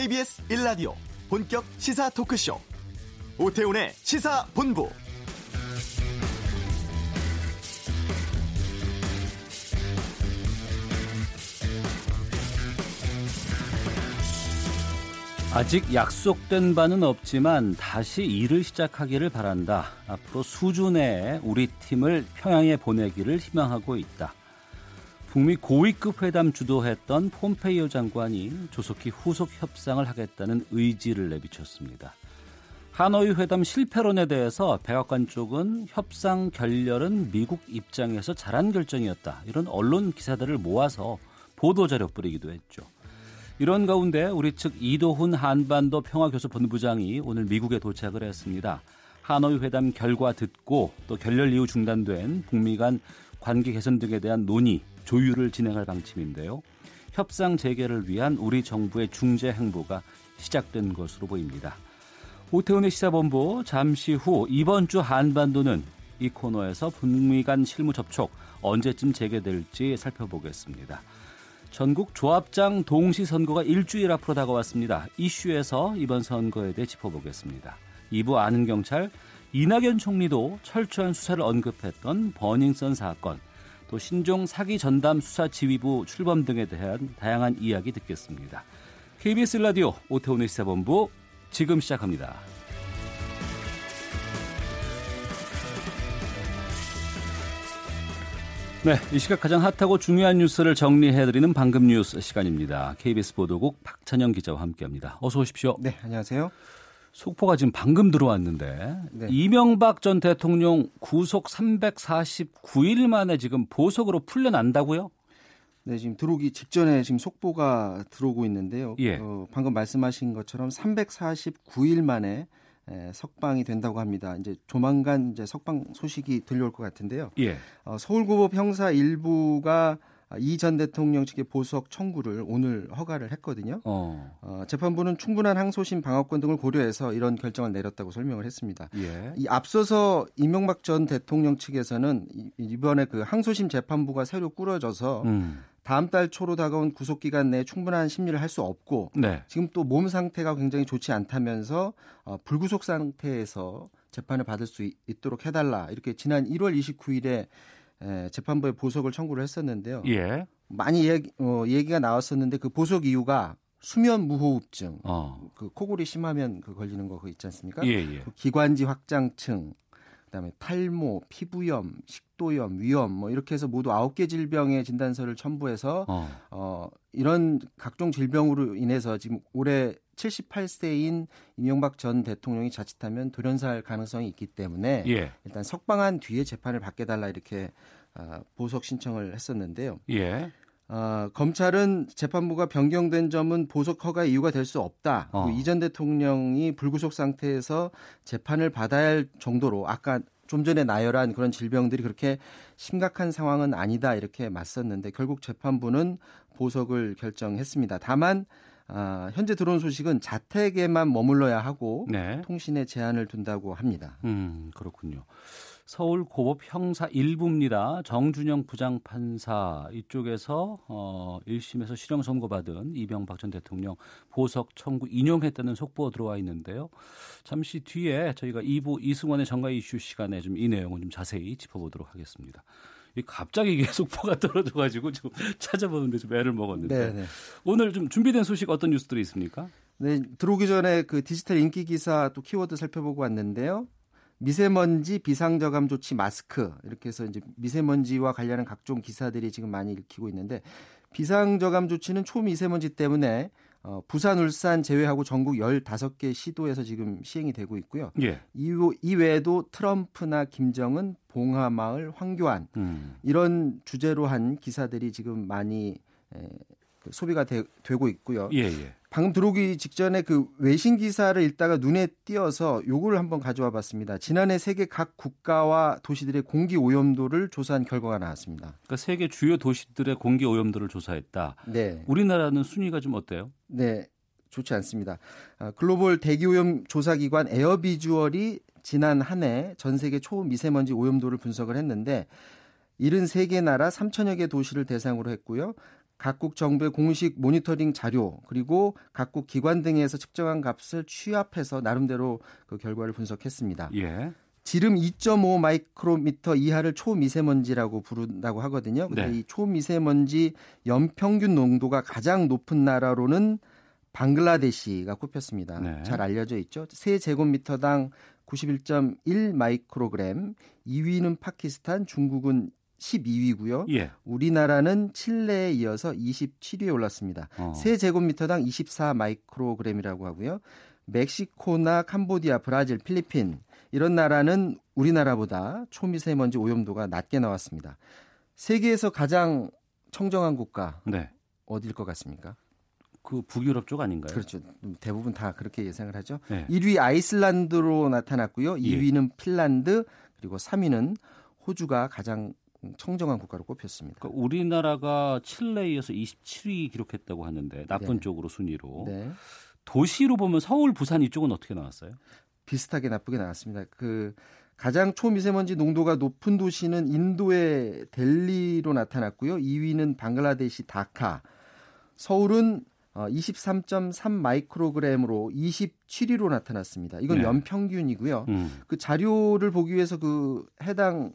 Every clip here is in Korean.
KBS 1라디오 본격 시사 토크쇼 오태훈의 시사본부 아직 약속된 바는 없지만 다시 일을 시작하기를 바란다. 앞으로 내에 우리 팀을 평양에 보내기를 희망하고 있다. 북미 고위급 회담 주도했던 폼페이오 장관이 조속히 후속 협상을 하겠다는 의지를 내비쳤습니다. 하노이 회담 실패론에 대해서 백악관 쪽은 협상 결렬은 미국 입장에서 잘한 결정이었다. 이런 언론 기사들을 모아서 보도자료 뿌리기도 했죠. 이런 가운데 우리 측 이도훈 한반도 평화교섭본부장이 오늘 미국에 도착을 했습니다. 하노이 회담 결과 듣고 또 결렬 이후 중단된 북미 간 관계 개선 등에 대한 논의, 조율을 진행할 방침인데요. 협상 재개를 위한 우리 정부의 중재 행보가 시작된 것으로 보입니다. 오태훈의 시사본부 잠시 후 이번 주 한반도는 이 코너에서 북미 간 실무 접촉 언제쯤 재개될지 살펴보겠습니다. 전국 조합장 동시 선거가 일주일 앞으로 다가왔습니다. 이슈에서 이번 선거에 대해 짚어보겠습니다. 2부 아는 경찰 이낙연 총리도 철저한 수사를 언급했던 버닝썬 사건, 또 신종 사기 전담 수사 지휘부 출범 등에 대한 다양한 이야기 듣겠습니다. KBS 라디오 오태훈의 시사본부 지금 시작합니다. 네, 이 시각 가장 핫하고 중요한 뉴스를 정리해드리는 방금 뉴스 시간입니다. KBS 보도국 박찬영 기자와 함께합니다. 어서 오십시오. 네, 안녕하세요. 속보가 지금 방금 들어왔는데 네. 이명박 전 대통령 구속 349일 만에 지금 보석으로 풀려난다고요? 네, 지금 들어오기 직전에 지금 속보가 들어오고 있는데요. 예. 어, 방금 말씀하신 것처럼 349일 만에 에, 석방이 된다고 합니다. 이제 조만간 이제 석방 소식이 들려올 것 같은데요. 예. 어, 서울고법 형사 일부가 이 전 대통령 측의 보석 청구를 오늘 허가를 했거든요. 어. 어, 재판부는 충분한 항소심 방어권 등을 고려해서 이런 결정을 내렸다고 설명을 했습니다. 예. 이 앞서서 이명박 전 대통령 측에서는 이번에 그 항소심 재판부가 새로 꾸려져서 음. 다음 달 초로 다가온 구속 기간 내에 충분한 심리를 할 수 없고 네. 지금 또 몸 상태가 굉장히 좋지 않다면서 어, 불구속 상태에서 재판을 받을 수 있, 도록 해달라 이렇게 지난 1월 29일에 에, 재판부에 보석을 청구를 했었는데요. 예. 많이 얘기, 어, 얘기가 나왔었는데 그 보석 이유가 수면 무호흡증, 어. 그 코골이 심하면 그 걸리는 거그 있지 않습니까? 예, 예. 그 기관지 확장층, 그다음에 탈모, 피부염, 식도염, 위염 뭐 이렇게 해서 모두 아홉 개 질병의 진단서를 첨부해서 어. 어 이런 각종 질병으로 인해서 지금 올해 78세인 이명박 전 대통령이 자칫하면 돌연사할 가능성이 있기 때문에 예. 일단 석방한 뒤에 재판을 받게 달라 이렇게 어, 보석 신청을 했었는데요. 예. 어, 검찰은 재판부가 변경된 점은 보석 허가 이유가 될 수 없다. 어. 이전 대통령이 불구속 상태에서 재판을 받아야 할 정도로 아까 좀 전에 나열한 그런 질병들이 그렇게 심각한 상황은 아니다 이렇게 맞섰는데 결국 재판부는 보석을 결정했습니다. 다만 아, 현재 들어온 소식은 자택에만 머물러야 하고 네. 통신에 제한을 둔다고 합니다. 음, 그렇군요. 서울 고법 형사 1부입니다. 정준영 부장판사 이쪽에서 어 1심에서 실형 선고받은 이병박 전 대통령 보석 청구 인용했다는 속보 들어와 있는데요. 잠시 뒤에 저희가 2부 이승원의 정가 이슈 시간에 좀 이 내용을 좀 자세히 짚어보도록 하겠습니다. 이 갑자기 이게 속보가 떨어져가지고 좀 찾아보는데 좀 애를 먹었는데 네, 네. 오늘 좀 준비된 소식 어떤 뉴스들이 있습니까? 네, 들어오기 전에 그 디지털 인기 기사 또 키워드 살펴보고 왔는데요. 미세먼지 비상저감 조치 마스크 이렇게 해서 이제 미세먼지와 관련한 각종 기사들이 지금 많이 읽히고 있는데 비상저감 조치는 초미세먼지 때문에 어, 부산, 울산 제외하고 전국 15개 시도에서 지금 시행이 되고 있고요. 예. 이, 외에도 트럼프나 김정은, 봉하마을, 황교안 음. 이런 주제로 한 기사들이 지금 많이 에, 그 소비가 되, 고 있고요. 예, 예. 방금 들어오기 직전에 그 외신 기사를 읽다가 눈에 띄어서 요거를 한번 가져와 봤습니다. 지난해 세계 각 국가와 도시들의 공기 오염도를 조사한 결과가 나왔습니다. 그러니까 세계 주요 도시들의 공기 오염도를 조사했다. 네. 우리나라는 순위가 좀 어때요? 네. 좋지 않습니다. 아, 글로벌 대기오염 조사기관 에어비주얼이 지난 한 해 전 세계 초미세먼지 오염도를 분석을 했는데 73개 나라 3천여 개 도시를 대상으로 했고요. 각국 정부의 공식 모니터링 자료 그리고 각국 기관 등에서 측정한 값을 취합해서 나름대로 그 결과를 분석했습니다. 예. 지름 2.5 마이크로미터 이하를 초미세먼지라고 부른다고 하거든요. 근데 네. 이 초미세먼지 연평균 농도가 가장 높은 나라로는 방글라데시가 꼽혔습니다. 네. 잘 알려져 있죠. 세 제곱미터당 91.1 마이크로그램. 2위는 파키스탄, 중국은 12위고요. 예. 우리나라는 칠레에 이어서 27위에 올랐습니다. 어. 세 제곱미터당 24 마이크로그램이라고 하고요. 멕시코나 캄보디아, 브라질, 필리핀 이런 나라는 우리나라보다 초미세먼지 오염도가 낮게 나왔습니다. 세계에서 가장 청정한 국가 네. 어디일 것 같습니까? 그 북유럽 쪽 아닌가요? 그렇죠. 대부분 다 그렇게 예상을 하죠. 네. 1위 아이슬란드로 나타났고요. 예. 2위는 핀란드 그리고 3위는 호주가 가장 청정한 국가로 꼽혔습니다. 그러니까 우리나라가 칠레에 이어서 27위 기록했다고 하는데 나쁜 네. 쪽으로 순위로 네. 도시로 보면 서울, 부산 이쪽은 어떻게 나왔어요? 비슷하게 나쁘게 나왔습니다. 그 가장 초미세먼지 농도가 높은 도시는 인도의 델리로 나타났고요. 2위는 방글라데시 다카. 서울은 어, 23.3 마이크로그램으로 27위로 나타났습니다. 이건 네. 연평균이고요. 음. 그 자료를 보기 위해서 그 해당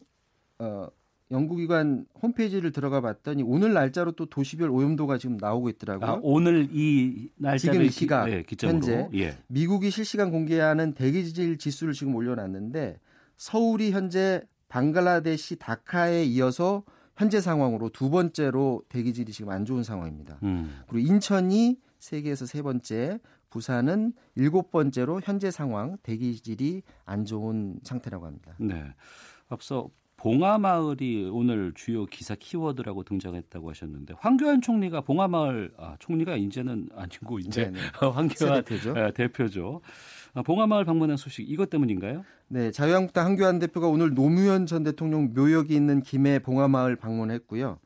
어, 연구기관 홈페이지를 들어가 봤더니 오늘 날짜로 또 도시별 오염도가 지금 나오고 있더라고요. 아, 오늘 이 날짜를 지금 시각, 기점으로 현재 예. 미국이 실시간 공개하는 대기질 지수를 지금 올려놨는데 서울이 현재 방글라데시 다카에 이어서 현재 상황으로 두 번째로 대기질이 지금 안 좋은 상황입니다. 음. 그리고 인천이 세계에서 세 번째, 부산은 일곱 번째로 현재 상황 대기질이 안 좋은 상태라고 합니다. 네. 앞서 봉하마을이 오늘 주요 기사 키워드라고 등장했다고 하셨는데 황교안 총리가 봉하마을 아, 총리가 이제는 아니고 이제 네네. 황교안 새 대표죠. 예, 대표죠. 아, 봉하마을 방문한 소식 이것 때문인가요? 네, 자유한국당 한교안 대표가 오늘 노무현 전 대통령 묘역이 있는 김해 봉하마을 방문했고요.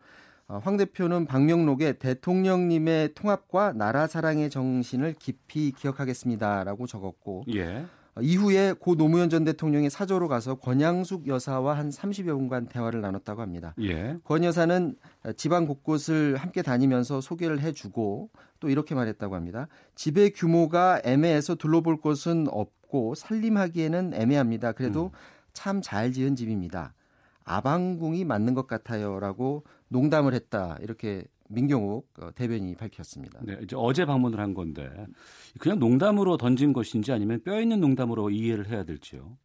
어, 황 대표는 방명록에 대통령님의 통합과 나라 사랑의 정신을 깊이 기억하겠습니다라고 적었고 예. 어, 이후에 고 노무현 전 대통령이 사저로 가서 권양숙 여사와 한 30여 분간 대화를 나눴다고 합니다. 예. 권 여사는 지방 곳곳을 함께 다니면서 소개를 해주고 또 이렇게 말했다고 합니다. 집의 규모가 애매해서 둘러볼 곳은 없고 살림하기에는 애매합니다. 그래도 참잘 지은 집입니다. 아방궁이 맞는 것 같아요라고 농담을 했다 이렇게 민경욱 어, 대변인이 밝혔습니다. 네, 이제 어제 방문을 한 건데 그냥 농담으로 던진 것인지 아니면 뼈 있는 농담으로 이해를 해야 될지요.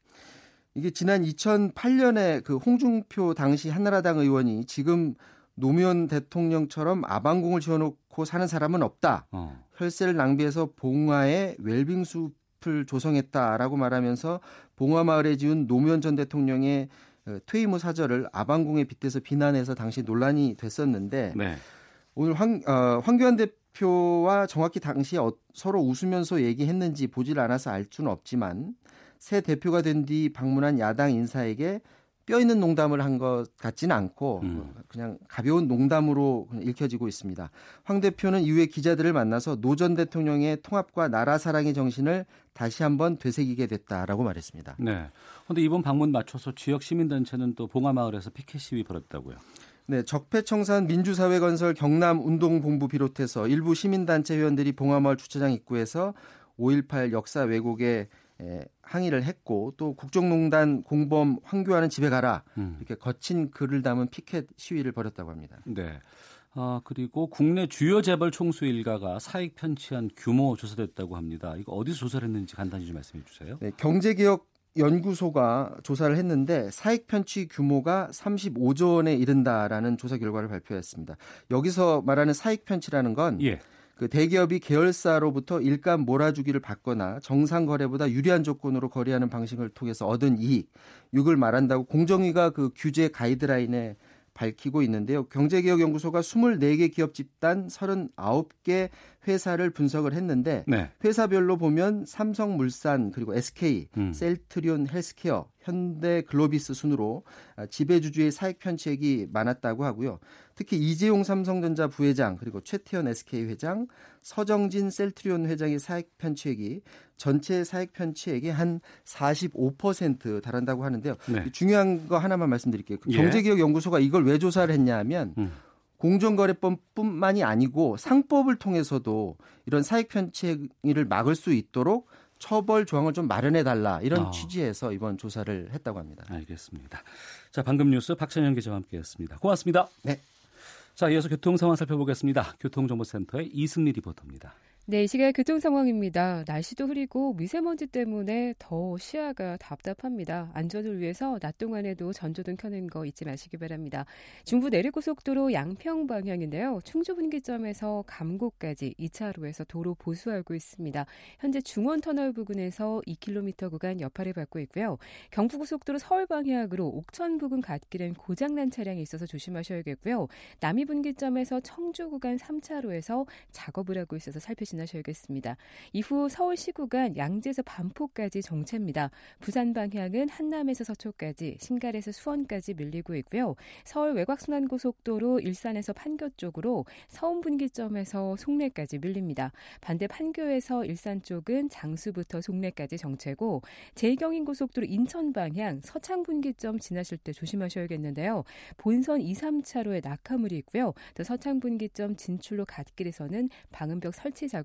이게 지난 2008년에 그 홍준표 당시 한나라당 의원이 지금 노무현 대통령처럼 아방궁을 지어놓고 사는 사람은 없다. 어. 혈세를 낭비해서 봉화에 웰빙 숲을 조성했다라고 말하면서 봉화 마을에 지은 노무현 전 대통령의 어, 퇴임 후 사절을 아방궁에 빗대서 비난해서 당시 논란이 됐었는데 네. 오늘 황, 어, 황교안 대표와 정확히 당시에 어, 서로 웃으면서 얘기했는지 보질 않아서 알 수는 없지만 새 대표가 된 뒤 방문한 야당 인사에게 뼈 있는 농담을 한 것 같지는 않고 음. 어, 그냥 가벼운 농담으로 읽혀지고 있습니다. 황 대표는 이후에 기자들을 만나서 노 전 대통령의 통합과 나라 사랑의 정신을 다시 한번 되새기게 됐다라고 말했습니다. 네. 그런데 이번 방문 맞춰서 지역 시민단체는 또 봉하마을에서 피켓 시위 벌였다고요. 네, 적폐청산 민주사회 건설 경남 운동본부 비롯해서 일부 시민단체 회원들이 봉하마을 주차장 입구에서 5.18 역사 왜곡에 에, 항의를 했고 또 국정농단 공범 황교안은 집에 가라 음. 이렇게 거친 글을 담은 피켓 시위를 벌였다고 합니다. 네. 아, 그리고 국내 주요 재벌 총수 일가가 사익 편취한 규모 조사됐다고 합니다. 이거 어디서 조사를 했는지 간단히 좀 말씀해 주세요. 네, 경제개혁 연구소가 조사를 했는데 사익 편취 규모가 35조 원에 이른다라는 조사 결과를 발표했습니다. 여기서 말하는 사익 편취라는 건 예. 그 대기업이 계열사로부터 일감 몰아주기를 받거나 정상 거래보다 유리한 조건으로 거래하는 방식을 통해서 얻은 이익, 이걸 말한다고 공정위가 그 규제 가이드라인에 밝히고 있는데요. 경제개혁연구소가 24개 기업 집단 39개 회사를 분석을 했는데 네. 회사별로 보면 삼성물산 그리고 SK, 음. 셀트리온 헬스케어, 현대 글로비스 순으로 아, 지배주주의 사익 편취액이 많았다고 하고요. 특히 이재용 삼성전자 부회장 그리고 최태현 SK 회장, 서정진 셀트리온 회장의 사익 편취액이 전체 사익 편취액의 한 45% 달한다고 하는데요. 네. 중요한 거 하나만 말씀드릴게요. 그 예. 경제개혁연구소가 이걸 왜 조사를 했냐하면 음. 공정거래법뿐만이 아니고 상법을 통해서도 이런 사익 편취를 막을 수 있도록 처벌 조항을 좀 마련해 달라 이런 아. 취지에서 이번 조사를 했다고 합니다. 알겠습니다. 자, 방금 뉴스 박찬현 기자와 함께했습니다. 고맙습니다. 네. 자, 이어서 교통 상황 살펴보겠습니다. 교통정보센터의 이승리 리포터입니다. 네, 이 시각 교통 상황입니다. 날씨도 흐리고 미세먼지 때문에 더 시야가 답답합니다. 안전을 위해서 낮 동안에도 전조등 켜는 거 잊지 마시기 바랍니다. 중부 내륙고속도로 양평 방향인데요. 충주 분기점에서 감곡까지 2차로에서 도로 보수하고 있습니다. 현재 중원터널 부근에서 2km 구간 여파를 받고 있고요. 경부고속도로 서울 방향으로 옥천 부근 갓길엔 고장난 차량이 있어서 조심하셔야겠고요. 남이 분기점에서 청주 구간 3차로에서 작업을 하고 있어서 살피시 지나셔야겠습니다. 이후 서울시 구간 양재에서 반포까지 정체입니다. 부산 방향은 한남에서 서초까지, 신갈에서 수원까지 밀리고 있고요. 서울 외곽순환고속도로 일산에서 판교 쪽으로 서운 분기점에서 송내까지 밀립니다. 반대 판교에서 일산 쪽은 장수부터 송내까지 정체고 제2경인 고속도로 인천 방향 서창 분기점 지나실 때 조심하셔야겠는데요. 본선 2, 3차로에 낙하물이 있고요. 또 서창 분기점 진출로 갓길에서는 방음벽 설치 작업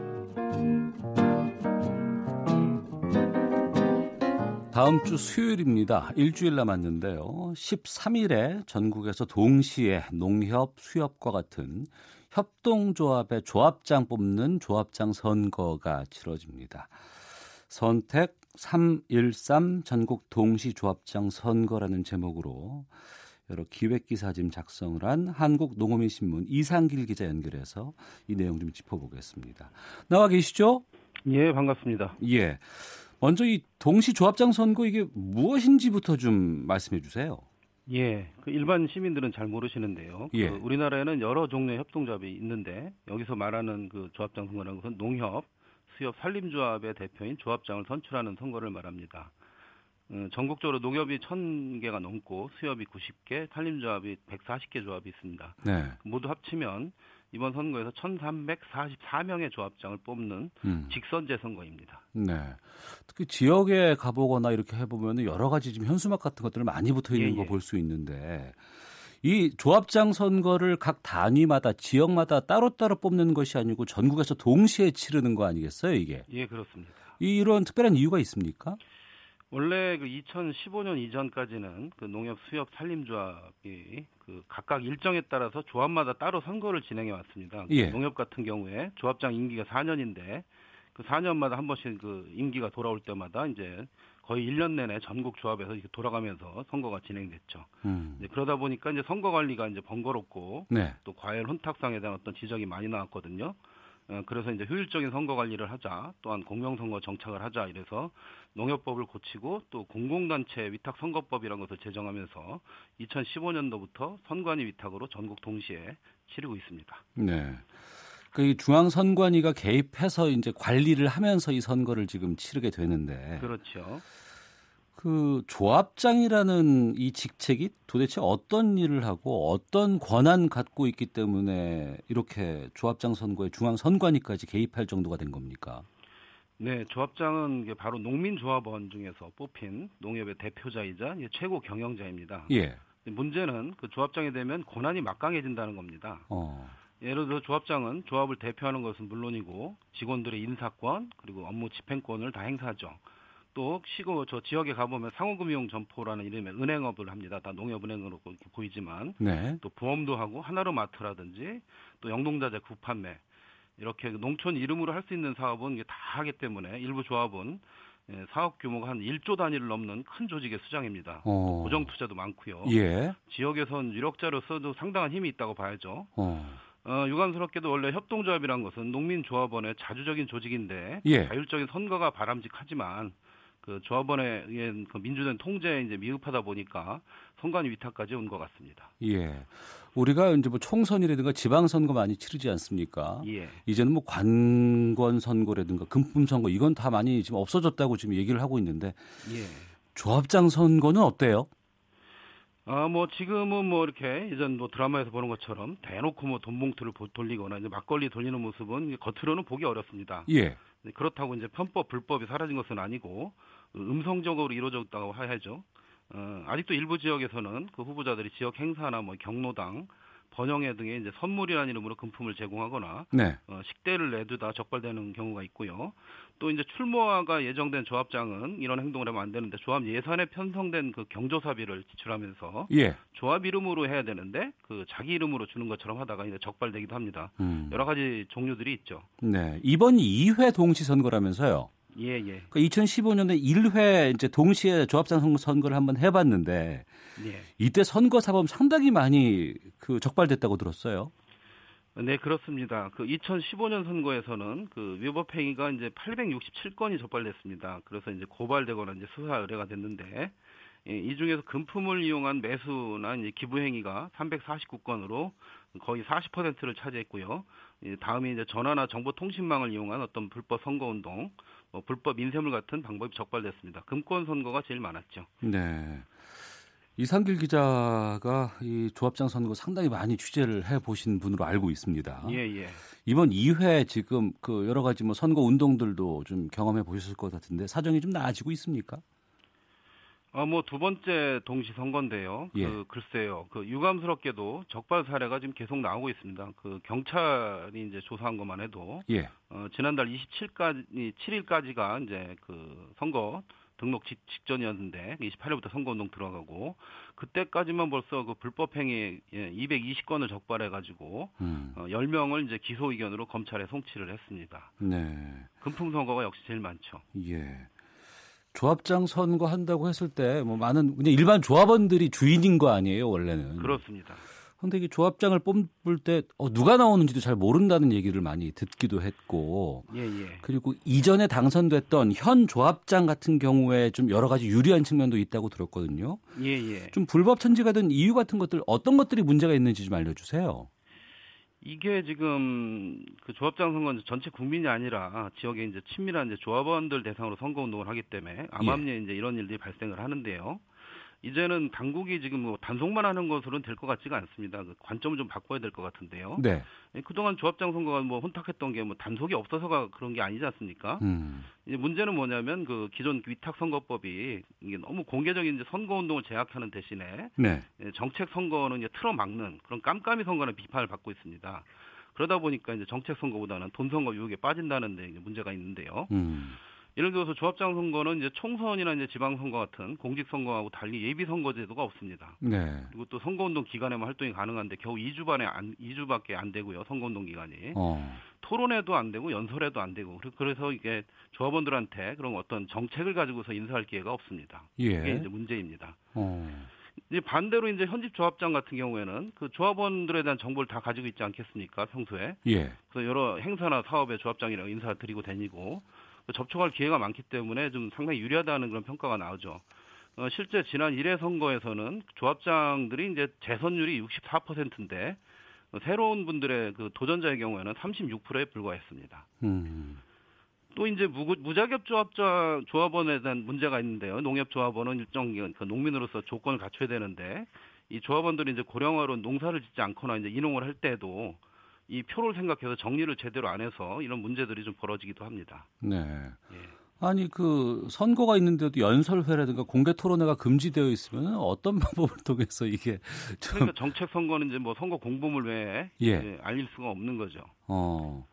다음 주 수요일입니다. 일주일 남았는데요. 13일에 전국에서 동시에 농협, 수협과 같은 협동조합의 조합장 뽑는 조합장 선거가 치러집니다. 선택 313 전국 동시 조합장 선거라는 제목으로 여러 기획 기사 지금 작성을 한 한국 농어민 신문 이상길 기자 연결해서 이 내용 좀 짚어보겠습니다. 나와 계시죠? 예, 반갑습니다. 예. 먼저 이 동시 조합장 선거 이게 무엇인지부터 좀 말씀해 주세요. 예, 그 일반 시민들은 잘 모르시는데요. 그 예. 그 우리나라에는 여러 종류의 협동조합이 있는데 여기서 말하는 그 조합장 선거라는 것은 농협, 수협, 산림조합의 대표인 조합장을 선출하는 선거를 말합니다. 어, 전국적으로 농협이 1000개가 넘고 수협이 90개, 산림조합이 140개 조합이 있습니다. 네. 모두 합치면 이번 선거에서 1,344명의 조합장을 뽑는 음. 직선제 선거입니다. 네. 특히 지역에 가보거나 이렇게 해보면 여러 가지 지금 현수막 같은 것들 많이 붙어 있는 예, 거 볼수 예. 있는데 이 조합장 선거를 각 단위마다 지역마다 따로따로 뽑는 것이 아니고 전국에서 동시에 치르는 거 아니겠어요, 이게? 예, 그렇습니다. 이런 특별한 이유가 있습니까? 원래 그 2015년 이전까지는 그 농협 수협 산림조합이 그 각각 일정에 따라서 조합마다 따로 선거를 진행해 왔습니다. 그 예. 농협 같은 경우에 조합장 임기가 4년인데 그 4년마다 한 번씩 그 임기가 돌아올 때마다 이제 거의 1년 내내 전국 조합에서 이렇게 돌아가면서 선거가 진행됐죠. 음. 그러다 보니까 이제 선거 관리가 이제 번거롭고 네. 또 과열 혼탁상에 대한 어떤 지적이 많이 나왔거든요. 어, 그래서 이제 효율적인 선거 관리를 하자, 또한 공명선거 정착을 하자 이래서 농협법을 고치고 또 공공단체 위탁 선거법이라는 것을 제정하면서 2015년도부터 선관위 위탁으로 전국 동시에 치르고 있습니다. 네. 그 중앙 선관위가 개입해서 이제 관리를 하면서 이 선거를 지금 치르게 되는데 그렇죠. 그 조합장이라는 이 직책이 도대체 어떤 일을 하고 어떤 권한 갖고 있기 때문에 이렇게 조합장 선거에 중앙 선관위까지 개입할 정도가 된 겁니까? 네, 조합장은 바로 농민조합원 중에서 뽑힌 농협의 대표자이자 최고 경영자입니다. 예. 문제는 그 조합장이 되면 권한이 막강해진다는 겁니다. 어. 예를 들어 조합장은 조합을 대표하는 것은 물론이고 직원들의 인사권 그리고 업무 집행권을 다 행사하죠. 또 시고 저 지역에 가보면 상호금융 점포라는 이름의 은행업을 합니다. 다 농협은행으로 보이지만 네. 또 보험도 하고 하나로마트라든지 또 영농자재 구판매 이렇게 농촌 이름으로 할 수 있는 사업은 다 하기 때문에 일부 조합은 예, 사업 규모가 한 1조 단위를 넘는 큰 조직의 수장입니다. 어. 고정 투자도 많고요. 예. 지역에선 유력자로서도 상당한 힘이 있다고 봐야죠. 어. 어, 유감스럽게도 원래 협동조합이란 것은 농민조합원의 자주적인 조직인데 예. 자율적인 선거가 바람직하지만 그 조합원에 의한 그 민주된 통제에 이제 미흡하다 보니까 선관위 위탁까지 온 것 같습니다. 예. 우리가 이제 뭐 총선이라든가 지방선거 많이 치르지 않습니까? 예. 이제는 뭐 관권 선거라든가 금품 선거 이건 다 많이 지금 없어졌다고 지금 얘기를 하고 있는데 예. 조합장 선거는 어때요? 아, 뭐 지금은 뭐 이렇게 예전 뭐 드라마에서 보는 것처럼 대놓고 뭐 돈봉투를 돌리거나 이제 막걸리 돌리는 모습은 겉으로는 보기 어렵습니다. 예. 그렇다고 이제 편법 불법이 사라진 것은 아니고 음성적으로 이루어졌다고 해야죠. 어, 아직도 일부 지역에서는 그 후보자들이 지역 행사나 뭐 경로당 번영회 등의 이제 선물이라는 이름으로 금품을 제공하거나 네. 어, 식대를 내두다 적발되는 경우가 있고요. 또 이제 출모가 예정된 조합장은 이런 행동을 하면 안 되는데 조합 예산에 편성된 그 경조사비를 지출하면서 예. 조합 이름으로 해야 되는데 그 자기 이름으로 주는 것처럼 하다가 이제 적발되기도 합니다. 음. 여러 가지 종류들이 있죠. 네. 이번 2회 동시 선거라면서요. 예, 예. 그 2015년에 1회 이제 동시에 조합장 선거를 한번 해봤는데 예. 이때 선거 사범 상당히 많이 그 적발됐다고 들었어요. 네, 그렇습니다. 그 2015년 선거에서는 그 위법 행위가 이제 867건이 적발됐습니다. 그래서 이제 고발되거나 이제 수사 의뢰가 됐는데 예, 이 중에서 금품을 이용한 매수나 이제 기부 행위가 349건으로 거의 40%를 차지했고요. 다음에 이제 전화나 정보통신망을 이용한 어떤 불법 선거운동, 뭐 불법 인쇄물 같은 방법이 적발됐습니다. 금권 선거가 제일 많았죠. 네. 이상길 기자가 이 조합장 선거 상당히 많이 취재를 해 보신 분으로 알고 있습니다. 예, 예. 이번 2회 지금 그 여러 가지 뭐 선거 운동들도 좀 경험해 보셨을 것 같은데 사정이 좀 나아지고 있습니까? 아, 뭐 두 번째 동시 선거인데요. 그 예. 그 글쎄요. 그 유감스럽게도 적발 사례가 지금 계속 나오고 있습니다. 그 경찰이 이제 조사한 것만 해도 예. 어, 지난달 27까지 7일까지가 이제 그 선거 등록 직, 전이었는데 28일부터 선거운동 들어가고 그때까지만 벌써 그 불법 행위 220건을 예, 적발해 가지고 음. 어, 10명을 이제 기소 의견으로 검찰에 송치를 했습니다. 네. 금품 선거가 역시 제일 많죠. 예. 조합장 선거 한다고 했을 때 뭐 많은 그냥 일반 조합원들이 주인인 거 아니에요 원래는 그렇습니다. 근데 이 조합장을 뽑을 때 어, 누가 나오는지도 잘 모른다는 얘기를 많이 듣기도 했고 예, 예. 그리고 이전에 당선됐던 현 조합장 같은 경우에 좀 여러 가지 유리한 측면도 있다고 들었거든요. 예, 예. 좀 불법 천지가 된 이유 같은 것들 어떤 것들이 문제가 있는지 좀 알려주세요. 이게 지금 그 조합장 선거는 전체 국민이 아니라 지역에 이제 친밀한 이제 조합원들 대상으로 선거 운동을 하기 때문에 암암리에 예. 이제 이런 일들이 발생을 하는데요. 이제는 당국이 지금 뭐 단속만 하는 것으로는 될 것 같지가 않습니다. 그 관점을 좀 바꿔야 될 것 같은데요. 네. 예, 그동안 조합장 선거가 뭐 혼탁했던 게 뭐 단속이 없어서가 그런 게 아니지 않습니까? 음. 이제 문제는 뭐냐면 그 기존 위탁 선거법이 이게 너무 공개적인 이제 선거 운동을 제약하는 대신에 네. 예, 정책 선거는 이제 틀어막는 그런 깜깜이 선거는 비판을 받고 있습니다. 그러다 보니까 이제 정책 선거보다는 돈 선거 유혹에 빠진다는 데 문제가 있는데요. 음. 예를 들어서 조합장 선거는 이제 총선이나 이제 지방선거 같은 공직선거하고 달리 예비선거제도가 없습니다. 네. 그리고 또 선거운동 기간에만 활동이 가능한데 겨우 2주 반에 안, 2주밖에 안 되고요. 선거운동 기간이. 어. 토론회도 안 되고 연설회도 안 되고 그래서 이게 조합원들한테 그런 어떤 정책을 가지고서 인사할 기회가 없습니다. 예. 그게 이제 문제입니다. 어. 이제 반대로 이제 현직 조합장 같은 경우에는 그 조합원들에 대한 정보를 다 가지고 있지 않겠습니까 평소에? 예. 그래서 여러 행사나 사업에 조합장이랑 인사 드리고 다니고 접촉할 기회가 많기 때문에 좀 상당히 유리하다는 그런 평가가 나오죠. 어, 실제 지난 1회 선거에서는 조합장들이 이제 재선율이 64%인데 어, 새로운 분들의 그 도전자의 경우에는 36%에 불과했습니다. 음. 또 이제 무, 무자격 조합자 조합원에 대한 문제가 있는데요. 농협조합원은 일정 그 농민으로서 조건을 갖춰야 되는데 이 조합원들이 이제 고령화로 농사를 짓지 않거나 이제 이농을 할 때도 이 표를 생각해서 정리를 제대로 안 해서 이런 문제들이 좀 벌어지기도 합니다. 네. 예. 아니 그 선거가 있는데도 연설회라든가 공개 토론회가 금지되어 있으면 어떤 방법을 통해서 이게 좀... 그러니까 정책 선거는 이제 뭐 선거 공보물 외에 예. 예, 알릴 수가 없는 거죠. 어.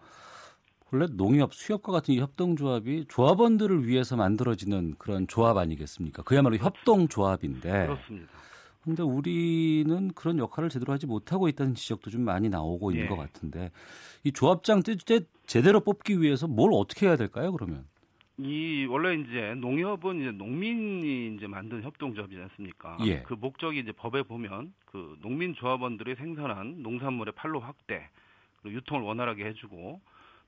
원래 농협, 수협과 같은 협동조합이 조합원들을 위해서 만들어지는 그런 조합 아니겠습니까? 그야말로 협동조합인데. 그렇습니다. 근데 우리는 그런 역할을 제대로 하지 못하고 있다는 지적도 좀 많이 나오고 있는 예. 것 같은데 이 조합장 때 제대로 뽑기 위해서 뭘 어떻게 해야 될까요? 그러면 이 원래 이제 농협은 이제 농민이 이제 만든 협동조합이지 않습니까? 예. 그 목적이 이제 법에 보면 그 농민 조합원들이 생산한 농산물의 판로 확대 그리고 유통을 원활하게 해주고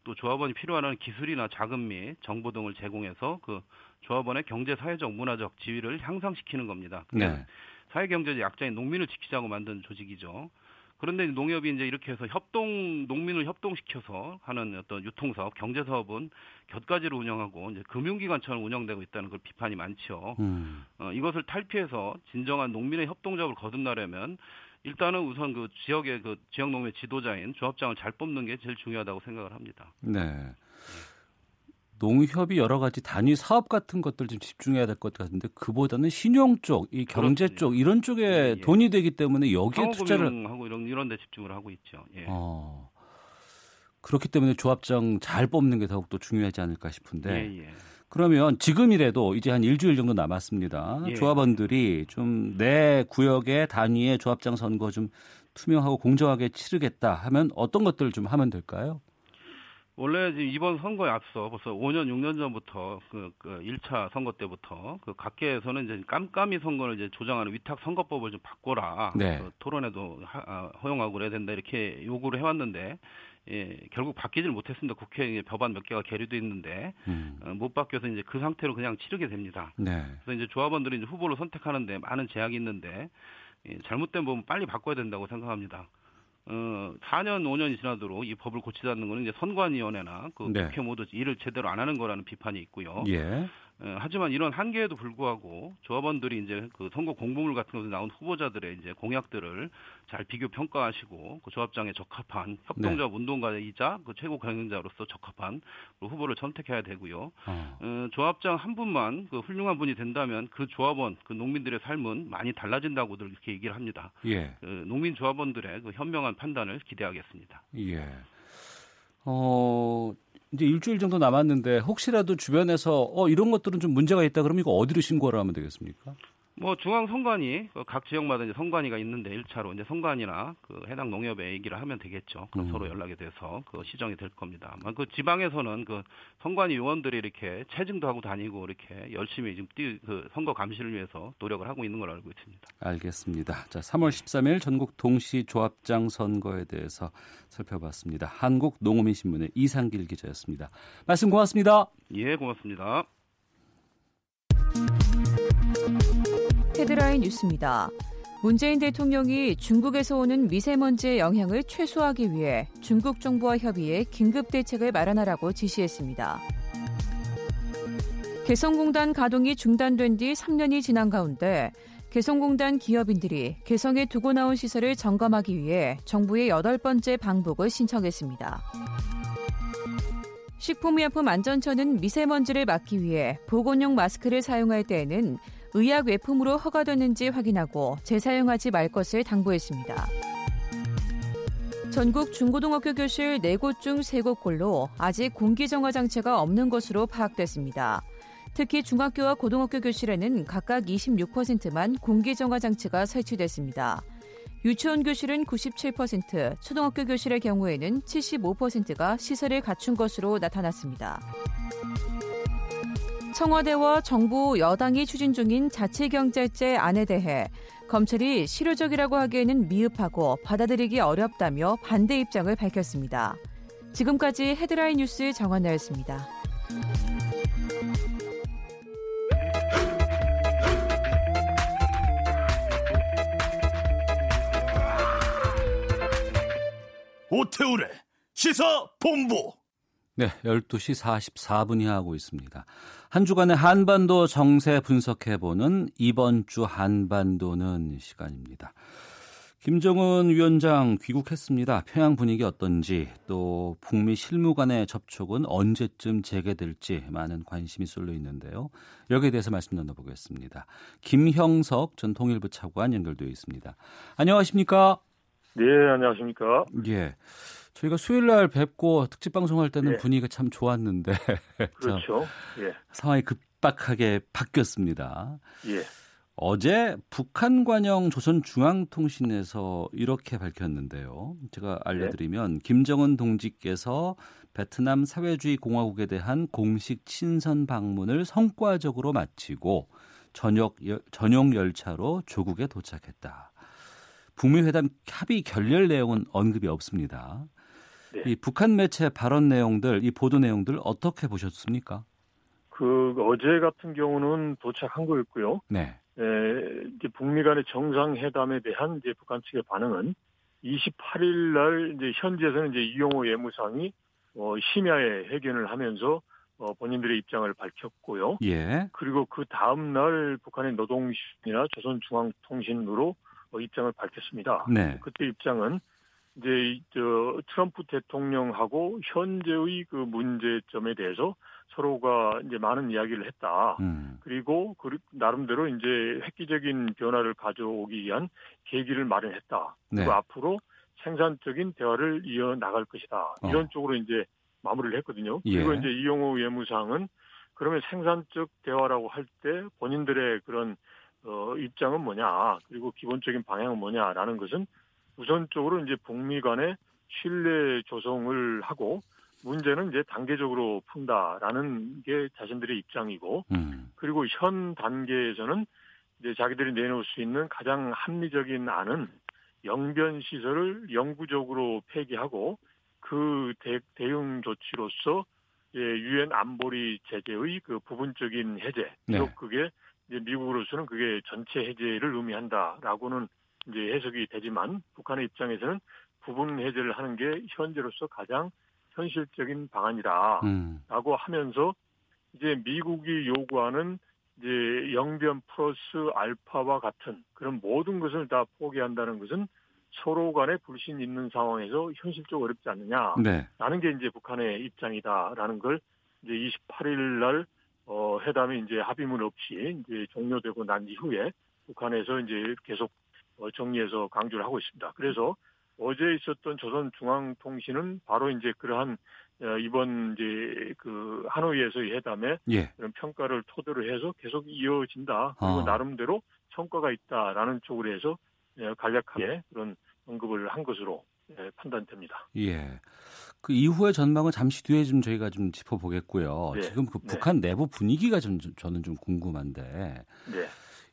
또 조합원이 필요한 기술이나 자금 및 정보 등을 제공해서 그 조합원의 경제 사회적 문화적 지위를 향상시키는 겁니다. 네. 사회 경제적 약자인 농민을 지키자고 만든 조직이죠. 그런데 농협이 이제 이렇게 해서 협동 농민을 협동시켜서 하는 어떤 유통사업, 경제사업은 곁가지로 운영하고 이제 금융기관처럼 운영되고 있다는 걸 비판이 많죠. 음. 어, 이것을 탈피해서 진정한 농민의 협동작업을 거듭나려면 일단은 우선 그 지역의 그 지역 농민 지도자인 조합장을 잘 뽑는 게 제일 중요하다고 생각을 합니다. 네. 농협이 여러 가지 단위 사업 같은 것들 좀 집중해야 될 것 같은데 그보다는 신용 쪽, 이 경제 그렇군요. 쪽 이런 쪽에 예, 예. 돈이 되기 때문에 여기에 투자를 하고 이런 이런 데 집중을 하고 있죠. 예. 어. 그렇기 때문에 조합장 잘 뽑는 게 더욱 더 중요하지 않을까 싶은데. 예, 예. 그러면 지금이라도 이제 한 일주일 정도 남았습니다. 예. 조합원들이 좀 내 구역의 단위의 조합장 선거 좀 투명하고 공정하게 치르겠다 하면 어떤 것들을 좀 하면 될까요? 원래 지금 이번 선거에 앞서 벌써 5년, 6년 전부터 그, 그 1차 선거 때부터 그 각계에서는 이제 깜깜이 선거를 이제 조장하는 위탁 선거법을 좀 바꿔라. 네. 그 토론에도 하, 아, 허용하고 그래야 된다 이렇게 요구를 해왔는데 예, 결국 바뀌질 못했습니다. 국회에 법안 몇 개가 계류돼 있는데 음. 어, 못 바뀌어서 이제 그 상태로 그냥 치르게 됩니다. 네. 그래서 이제 조합원들이 이제 후보를 선택하는데 많은 제약이 있는데 예, 잘못된 부분 빨리 바꿔야 된다고 생각합니다. 어, 4년, 5년이 지나도록 이 법을 고치지 않는 거는 이제 선관위원회나 그 네. 국회 모두 일을 제대로 안 하는 거라는 비판이 있고요. 예. 어, 하지만 이런 한계에도 불구하고 조합원들이 이제 그 선거 공보물 같은 것에 나온 후보자들의 이제 공약들을 잘 비교 평가하시고 그 조합장에 적합한 협동조합 네. 운동가이자 그 최고 경영자로서 적합한 그 후보를 선택해야 되고요. 어. 어, 조합장 한 분만 그 훌륭한 분이 된다면 그 조합원 그 농민들의 삶은 많이 달라진다고들 이렇게 얘기를 합니다. 예. 그 농민 조합원들의 그 현명한 판단을 기대하겠습니다. 예. 어 이제 일주일 정도 남았는데 혹시라도 주변에서 어 이런 것들은 좀 문제가 있다 그러면 이거 어디로 신고를 하면 되겠습니까? 뭐 중앙 선관위 그각 지역마다 이제 선관위가 있는데 1차로 이제 선관위나 그 해당 농협에 얘기를 하면 되겠죠. 그럼 음. 서로 연락이 돼서 그 시정이 될 겁니다. 그 지방에서는 그 선관위 요원들이 이렇게 체증도 하고 다니고 이렇게 열심히 지금 뛰, 그 선거 감시를 위해서 노력을 하고 있는 걸로 알고 있습니다. 알겠습니다. 자, 3월 13일 전국 동시 조합장 선거에 대해서 살펴봤습니다. 한국 농어민 신문의 이상길 기자였습니다. 말씀 고맙습니다. 예, 고맙습니다. 헤드라인 뉴스입니다. 문재인 대통령이 중국에서 오는 미세먼지의 영향을 최소화하기 위해 중국 정부와 협의해 긴급 대책을 마련하라고 지시했습니다. 개성공단 가동이 중단된 뒤 3년이 지난 가운데 개성공단 기업인들이 개성에 두고 나온 시설을 점검하기 위해 정부의 여덟 번째 방북을 신청했습니다. 식품의약품 안전처는 미세먼지를 막기 위해 보건용 마스크를 사용할 때에는 의약 외품으로 허가되는지 확인하고 재사용하지 말 것을 당부했습니다. 전국 중고등학교 교실 4곳 중 3곳꼴로 아직 공기정화 장치가 없는 것으로 파악됐습니다. 특히 중학교와 고등학교 교실에는 각각 26%만 공기정화 장치가 설치됐습니다. 유치원 교실은 97%, 초등학교 교실의 경우에는 75%가 시설을 갖춘 것으로 나타났습니다. 청와대와 정부 여당이 추진 중인 자치경제제 안에 대해 검찰이 실효적이라고 하기에는 미흡하고 받아들이기 어렵다며 반대 입장을 밝혔습니다. 지금까지 헤드라인 뉴스 정한나였습니다. 오태우래 시사 본부 네, 12시 44분이 하고 있습니다. 한 주간의 한반도 정세 분석해보는 이번 주 한반도는 시간입니다. 김정은 위원장 귀국했습니다. 평양 분위기 어떤지 또 북미 실무 간의 접촉은 언제쯤 재개될지 많은 관심이 쏠려 있는데요. 여기에 대해서 말씀 나눠보겠습니다. 김형석 전 통일부 차관 연결되어 있습니다. 안녕하십니까? 네, 안녕하십니까? 예. 저희가 수요일 날 뵙고 특집 방송할 때는 예. 분위기가 참 좋았는데 그렇죠. 예. 상황이 급박하게 바뀌었습니다. 예. 어제 북한 관영 조선중앙통신에서 이렇게 밝혔는데요. 제가 알려드리면 네. 김정은 동지께서 베트남 사회주의 공화국에 대한 공식 친선 방문을 성과적으로 마치고 저녁 전용 열차로 조국에 도착했다. 북미 회담 합의 결렬 내용은 언급이 없습니다. 네. 이 북한 매체 발언 내용들, 이 보도 내용들 어떻게 보셨습니까? 그 어제 같은 경우는 도착한 거였고요. 네. 에, 이제 북미 간의 정상회담에 대한 이제 북한 측의 반응은 28일 날 이제 현지에서는 이제 이용호 예무상이 어, 심야에 회견을 하면서 어, 본인들의 입장을 밝혔고요. 예. 그리고 그 다음 날 북한의 노동신이나 조선중앙통신으로 어, 입장을 밝혔습니다. 네. 그때 입장은 이제 저 트럼프 대통령하고 현재의 그 문제점에 대해서 서로가 이제 많은 이야기를 했다. 음. 그리고 그 나름대로 이제 획기적인 변화를 가져오기 위한 계기를 마련했다. 네. 그리고 앞으로 생산적인 대화를 이어 나갈 것이다. 어. 이런 어. 쪽으로 이제 마무리를 했거든요. 예. 그리고 이제 이용호 외무상은 그러면 생산적 대화라고 할 때 본인들의 그런 어, 입장은 뭐냐, 그리고 기본적인 방향은 뭐냐라는 것은 우선적으로 이제 북미 간의 신뢰 조성을 하고 문제는 이제 단계적으로 푼다라는 게 자신들의 입장이고, 음. 그리고 현 단계에서는 이제 자기들이 내놓을 수 있는 가장 합리적인 안은 영변 시설을 영구적으로 폐기하고 그 대, 대응 조치로서 유엔 안보리 제재의 그 부분적인 해제, 네. 그게 이제 미국으로서는 그게 전체 해제를 의미한다라고는 이제 해석이 되지만 북한의 입장에서는 부분 해제를 하는 게 현재로서 가장 현실적인 방안이다라고 음. 하면서 이제 미국이 요구하는 이제 영변 플러스 알파와 같은 그런 모든 것을 다 포기한다는 것은 서로 간에 불신 있는 상황에서 현실적으로 어렵지 않느냐. 네. 라는 게 이제 북한의 입장이다라는 걸 이제 28일 날 어, 회담이 이제 합의문 없이 이제 종료되고 난 이후에 북한에서 이제 계속 어, 정리해서 강조를 하고 있습니다. 그래서 어제 있었던 조선중앙통신은 바로 이제 그러한 어, 이번 이제 그 하노이에서의 회담에 예. 그런 평가를 토대로 해서 계속 이어진다. 그리고 아. 나름대로 성과가 있다라는 쪽으로 해서 예, 간략하게 그런 언급을 한 것으로 예, 판단됩니다. 예. 그 이후의 전망은 잠시 뒤에 좀 저희가 좀 짚어보겠고요. 네. 지금 그 네. 북한 내부 분위기가 좀 저는 좀 궁금한데 네.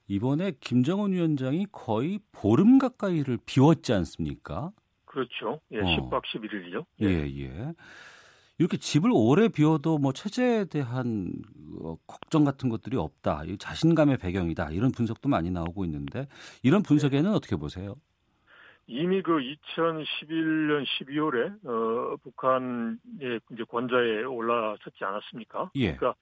이번에 김정은 위원장이 거의 보름 가까이를 비웠지 않습니까? 그렇죠. 예, 어. 10박 11일이죠. 예. 예, 예. 이렇게 집을 오래 비워도 뭐 체제에 대한 어, 걱정 같은 것들이 없다. 자신감의 배경이다. 이런 분석도 많이 나오고 있는데 이런 분석에는 어떻게 보세요? 이미 그 2011년 12월에 어, 북한의 이제 권좌에 올라섰지 않았습니까? 예. 그러니까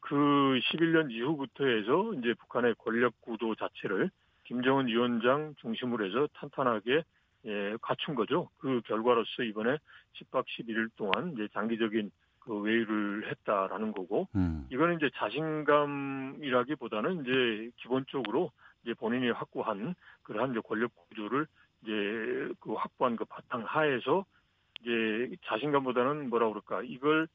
그 11년 이후부터 해서 이제 북한의 권력 구도 자체를 김정은 위원장 중심으로 해서 탄탄하게 예, 갖춘 거죠. 그 결과로서 이번에 10박 11일 동안 이제 장기적인 그 외유를 했다라는 거고, 음. 이거는 이제 자신감이라기보다는 이제 기본적으로 이제 본인이 확보한 그러한 이제 권력 구조를 이제 그 확보한 그 바탕 하에서 이제 자신감보다는 뭐라 그럴까 이걸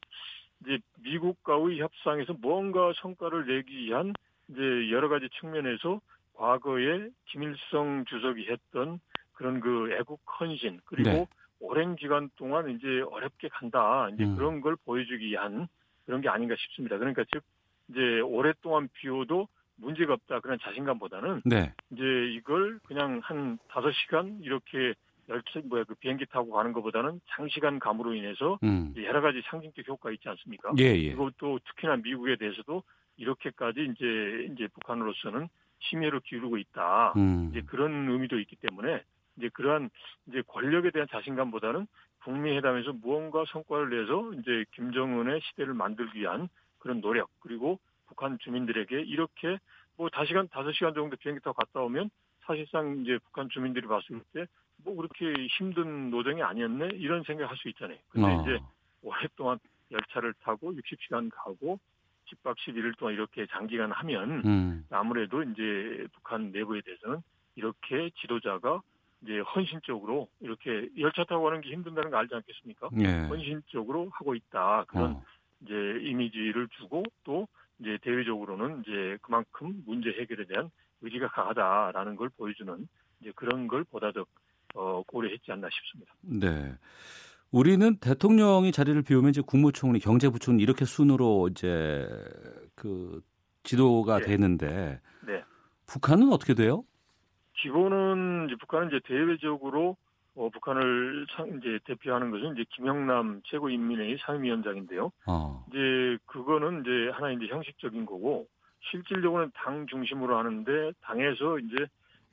이제 미국과의 협상에서 뭔가 성과를 내기 위한 이제 여러 가지 측면에서 과거에 김일성 주석이 했던 그런 그 애국 헌신 그리고 네. 오랜 기간 동안 이제 어렵게 간다 이제 음. 그런 걸 보여주기 위한 그런 게 아닌가 싶습니다. 그러니까 즉 이제 오랫동안 비워도 문제가 없다 그런 자신감보다는 네. 이제 이걸 그냥 한 다섯 시간 이렇게 열차 뭐야 그 비행기 타고 가는 것보다는 장시간 감으로 인해서 음. 여러 가지 상징적 효과가 있지 않습니까? 예, 예. 그리고 또 특히나 미국에 대해서도 이렇게까지 이제 이제 북한으로서는 심혈을 기울이고 있다. 음. 이제 그런 의미도 있기 때문에 이제 그러한 이제 권력에 대한 자신감보다는 북미 회담에서 무언가 성과를 내서 이제 김정은의 시대를 만들기 위한 그런 노력 그리고 북한 주민들에게 이렇게 뭐 다시간 다섯 시간 정도 비행기 타고 갔다 오면 사실상 이제 북한 주민들이 봤을 때 뭐 그렇게 힘든 노정이 아니었네 이런 생각할 수 있잖아요. 근데 어. 이제 오랫동안 열차를 타고 60시간 가고 10박 11일 동안 이렇게 장기간 하면 음. 아무래도 이제 북한 내부에 대해서는 이렇게 지도자가 이제 헌신적으로 이렇게 열차 타고 가는 게 힘든다는 거 알지 않겠습니까? 예. 헌신적으로 하고 있다 그런 어. 이제 이미지를 주고 또 이제 대외적으로는 이제 그만큼 문제 해결에 대한 의지가 강하다라는 걸 보여주는 이제 그런 걸 보다 더 어, 고려했지 않나 싶습니다. 네. 우리는 대통령이 자리를 비우면 이제 국무총리, 경제부총리 이렇게 순으로 이제 그 지도가 네. 되는데 네. 북한은 어떻게 돼요? 기본은 이제 북한은 이제 대외적으로 어, 북한을 이제 대표하는 것은 이제 김영남 최고인민회의 상임위원장인데요. 어. 이제 그거는 이제 하나 이제 형식적인 거고 실질적으로는 당 중심으로 하는데 당에서 이제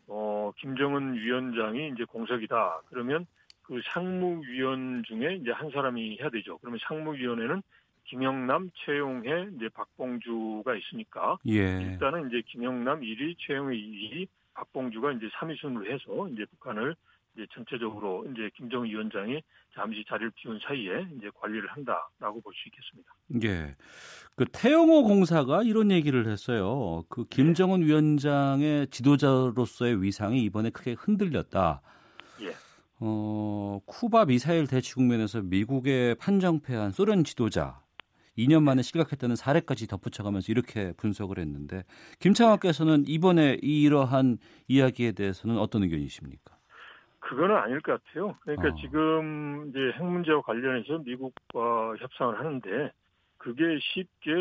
어 김정은 위원장이 이제 공석이다. 그러면 그 상무위원 중에 이제 한 사람이 해야 되죠. 그러면 상무위원회는 김영남, 최용해, 이제 박봉주가 있으니까 예. 일단은 이제 김영남 1위, 최용해 2위, 박봉주가 이제 3위 순으로 해서 이제 북한을 이제 전체적으로 이제 김정은 위원장이 잠시 자리를 비운 사이에 이제 관리를 한다라고 볼 수 있겠습니다. 예. 그 태영호 공사가 이런 얘기를 했어요. 그 김정은 네. 위원장의 지도자로서의 위상이 이번에 크게 흔들렸다. 예. 어, 쿠바 미사일 대치 국면에서 미국의 판정패한 소련 지도자 2년 만에 실각했다는 사례까지 덧붙여가면서 이렇게 분석을 했는데 김창학께서는 이번에 이러한 이야기에 대해서는 어떤 의견이십니까? 그거는 아닐 것 같아요. 그러니까 어. 지금 이제 핵 문제와 관련해서 미국과 협상을 하는데 그게 쉽게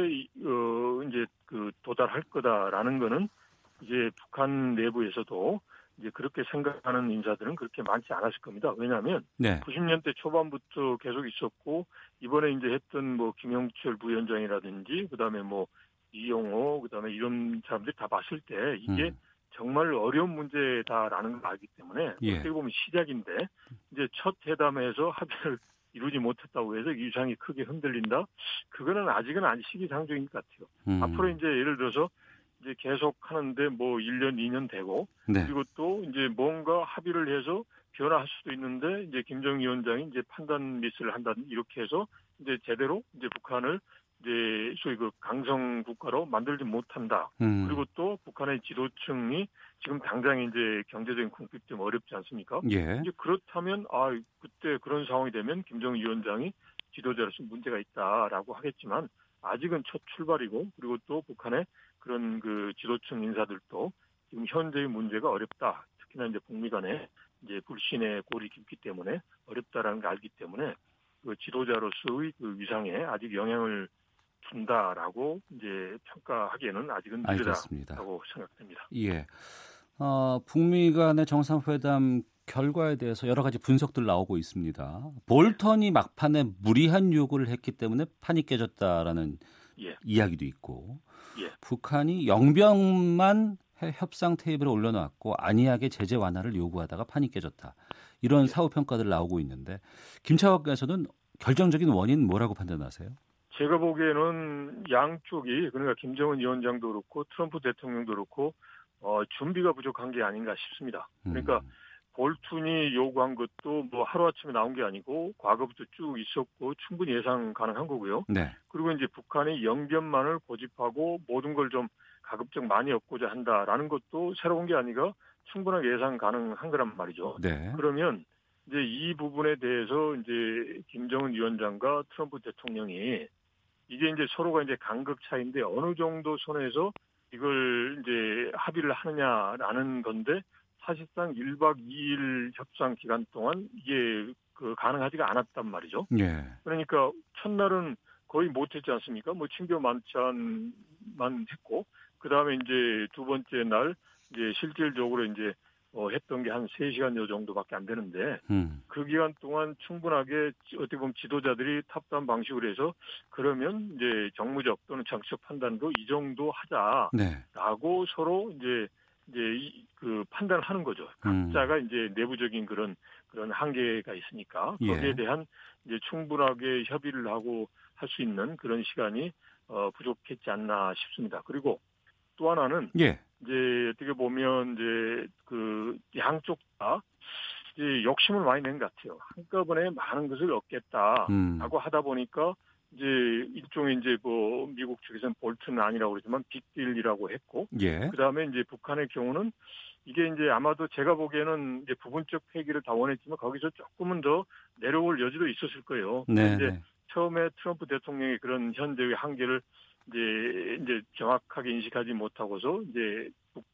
어 이제 그 도달할 거다라는 거는 이제 북한 내부에서도 이제 그렇게 생각하는 인사들은 그렇게 많지 않았을 겁니다. 왜냐하면 네. 90년대 초반부터 계속 있었고 이번에 이제 했던 뭐 김영철 부위원장이라든지 그다음에 뭐 이용호 그다음에 이런 사람들이 다 봤을 때 이게 음. 정말 어려운 문제다라는 걸 알기 때문에 예. 어떻게 보면 시작인데 이제 첫 회담에서 합의를 이루지 못했다고 해서 유상이 크게 흔들린다? 그거는 아직은 안 시기상조인 것 같아요. 음. 앞으로 이제 예를 들어서 이제 계속 하는데 뭐 1년, 2년 되고 네. 그리고 또 이제 뭔가 합의를 해서 변화할 수도 있는데 이제 김정 위원장이 이제 판단 미스를 한다 이렇게 해서 이제 제대로 이제 북한을 이제 소위 그 강성 국가로 만들지 못한다. 음. 그리고 또 북한의 지도층이 지금 당장 이제 경제적인 궁핍 때문에 어렵지 않습니까? 예. 이제 그렇다면 아 그때 그런 상황이 되면 김정은 위원장이 지도자로서 문제가 있다라고 하겠지만 아직은 첫 출발이고 그리고 또 북한의 그런 그 지도층 인사들도 지금 현재의 문제가 어렵다. 특히나 이제 북미 간에 이제 불신의 골이 깊기 때문에 어렵다라는 걸 알기 때문에 그 지도자로서의 그 위상에 아직 영향을 준다라고 이제 평가하기에는 아직은 늦다고 생각됩니다. 예. 어, 북미 간의 정상회담 결과에 대해서 여러 가지 분석들 나오고 있습니다. 볼턴이 막판에 무리한 요구를 했기 때문에 판이 깨졌다라는 예. 이야기도 있고 예. 북한이 영병만 협상 테이블에 올려놨고 안이하게 제재 완화를 요구하다가 판이 깨졌다. 이런 예. 사후 평가들 나오고 있는데 김차관께서는 결정적인 원인 뭐라고 판단하세요? 제가 보기에는 양쪽이 그러니까 김정은 위원장도 그렇고 트럼프 대통령도 그렇고 어, 준비가 부족한 게 아닌가 싶습니다. 그러니까 음. 볼튼이 요구한 것도 뭐 하루아침에 나온 게 아니고 과거부터 쭉 있었고 충분히 예상 가능한 거고요. 네. 그리고 이제 북한이 영변만을 고집하고 모든 걸 좀 가급적 많이 얻고자 한다라는 것도 새로운 게 아니라 충분하게 예상 가능한 거란 말이죠. 네. 그러면 이제 이 부분에 대해서 이제 김정은 위원장과 트럼프 대통령이 이게 이제 서로가 이제 간극 차인데 어느 정도 선에서 이걸 이제 합의를 하느냐라는 건데 사실상 1박 2일 협상 기간 동안 이게 그 가능하지가 않았단 말이죠. 예. 그러니까 첫날은 거의 못했지 않습니까? 뭐 친교 만찬만 했고 그 다음에 이제 두 번째 날 이제 실질적으로 이제 어, 했던 게 한 3시간여 정도밖에 안 되는데 음. 그 기간 동안 충분하게 어떻게 보면 지도자들이 탑다운 방식으로 해서 그러면 이제 정무적 또는 정치적 판단도 이 정도 하자라고 네. 서로 이제 이제 그 판단을 하는 거죠. 음. 각자가 음. 이제 내부적인 그런 그런 한계가 있으니까 예. 거기에 예. 대한 이제 충분하게 협의를 하고 할 수 있는 그런 시간이 어, 부족했지 않나 싶습니다. 그리고 또 하나는 예. 이제 어떻게 보면 이제 그 양쪽 다 이제 욕심을 많이 낸 것 같아요. 한꺼번에 많은 것을 얻겠다라고 음. 하다 보니까 이제 일종의 이제 뭐 미국 측에서는 볼트는 아니라고 그러지만 빅딜이라고 했고 예. 그다음에 이제 북한의 경우는 이게 이제 아마도 제가 보기에는 이제 부분적 폐기를 다 원했지만 거기서 조금은 더 내려올 여지도 있었을 거예요. 네. 이제 네. 처음에 트럼프 대통령이 그런 현재의 한계를 이제 이제 정확하게 인식하지 못하고서 이제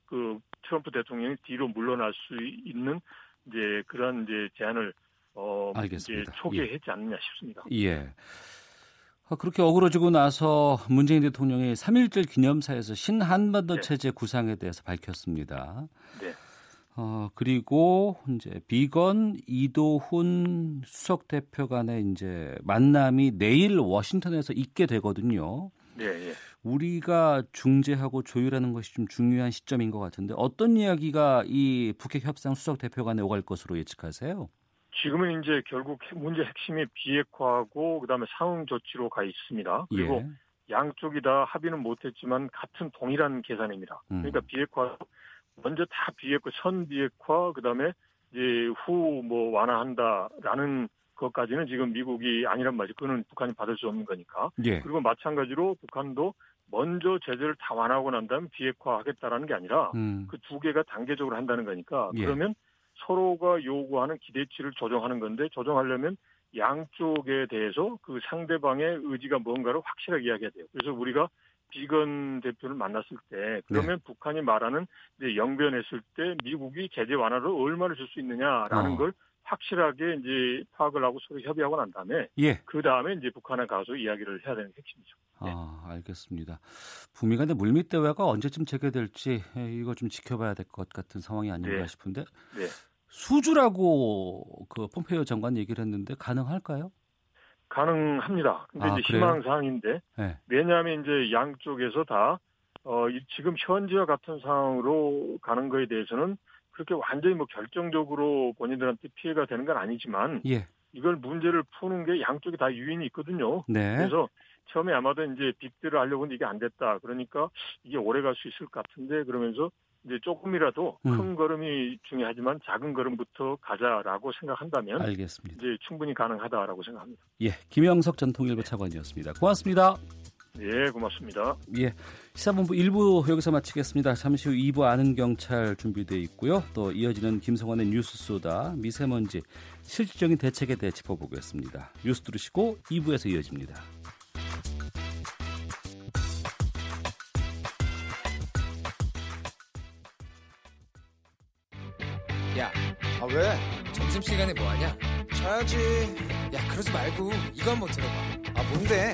그 트럼프 대통령이 뒤로 물러날 수 있는 이제 그런 이제 제안을 어 알겠습니다. 이제 초기에 예. 했지 않느냐 싶습니다. 예. 어, 그렇게 어그러지고 나서 문재인 대통령이 3.1절 기념사에서 신한반도 네. 체제 구상에 대해서 밝혔습니다. 네. 어, 그리고 이제 비건 이도훈 수석 대표 간의 이제 만남이 내일 워싱턴에서 있게 되거든요. 네, 예. 우리가 중재하고 조율하는 것이 좀 중요한 시점인 것 같은데 어떤 이야기가 이 북핵 협상 수석 대표 간에 오갈 것으로 예측하세요? 지금은 이제 결국 문제 핵심이 비핵화하고 그다음에 상응 조치로 가 있습니다. 그리고 예. 양쪽이 다 합의는 못했지만 같은 동일한 계산입니다. 음. 그러니까 비핵화 먼저 다 비핵화, 선 비핵화, 그 다음에 이제 후 뭐 완화한다라는 것까지는 지금 미국이 아니란 말이죠. 그거는 북한이 받을 수 없는 거니까. 예. 그리고 마찬가지로 북한도 먼저 제재를 다 완화하고 난 다음에 비핵화하겠다라는 게 아니라 음. 그두 개가 단계적으로 한다는 거니까 예. 그러면 서로가 요구하는 기대치를 조정하는 건데 조정하려면 양쪽에 대해서 그 상대방의 의지가 뭔가를 확실하게 이야기해야 돼요. 그래서 우리가 비건 대표를 만났을 때 그러면 네. 북한이 말하는 이제 영변했을 때 미국이 제재 완화를 얼마나 줄 수 있느냐라는 어. 걸 확실하게 이제 파악을 하고 서로 협의하고 난 다음에 예. 그 다음에 이제 북한에 가서 이야기를 해야 되는 게 핵심이죠. 네. 아 알겠습니다. 북미 간의 물밑 대화가 언제쯤 재개될지 이거 좀 지켜봐야 될 것 같은 상황이 아닌가 네. 싶은데 네. 수주라고 그 폼페이오 장관 얘기를 했는데 가능할까요? 가능합니다. 근데 아, 이제 희망 사항인데 네. 왜냐하면 이제 양쪽에서 다 어, 지금 현재와 같은 상황으로 가는 거에 대해서는 그렇게 완전히 뭐 결정적으로 본인들한테 피해가 되는 건 아니지만 예. 이걸 문제를 푸는 게 양쪽이 다 유인이 있거든요. 네. 그래서 처음에 아마도 이제 빅들을 하려고 했는데 이게 안 됐다. 그러니까 이게 오래 갈 수 있을 것 같은데 그러면서 이제 조금이라도 음. 큰 걸음이 중요하지만 작은 걸음부터 가자라고 생각한다면 알겠습니다. 이제 충분히 가능하다라고 생각합니다. 예, 김영석 전 통일부 차관이었습니다. 고맙습니다. 예, 고맙습니다. 예, 시사본부 1부 여기서 마치겠습니다. 잠시 후 2부 아는 경찰 준비되어 있고요. 또 이어지는 김성환의 뉴스 쏘다 미세먼지 실질적인 대책에 대해 짚어보겠습니다. 뉴스 들으시고 2부에서 이어집니다. 야, 아 왜? 점심시간에 뭐하냐? 자야지. 야, 그러지 말고 이거 한번 들어봐. 아 뭔데?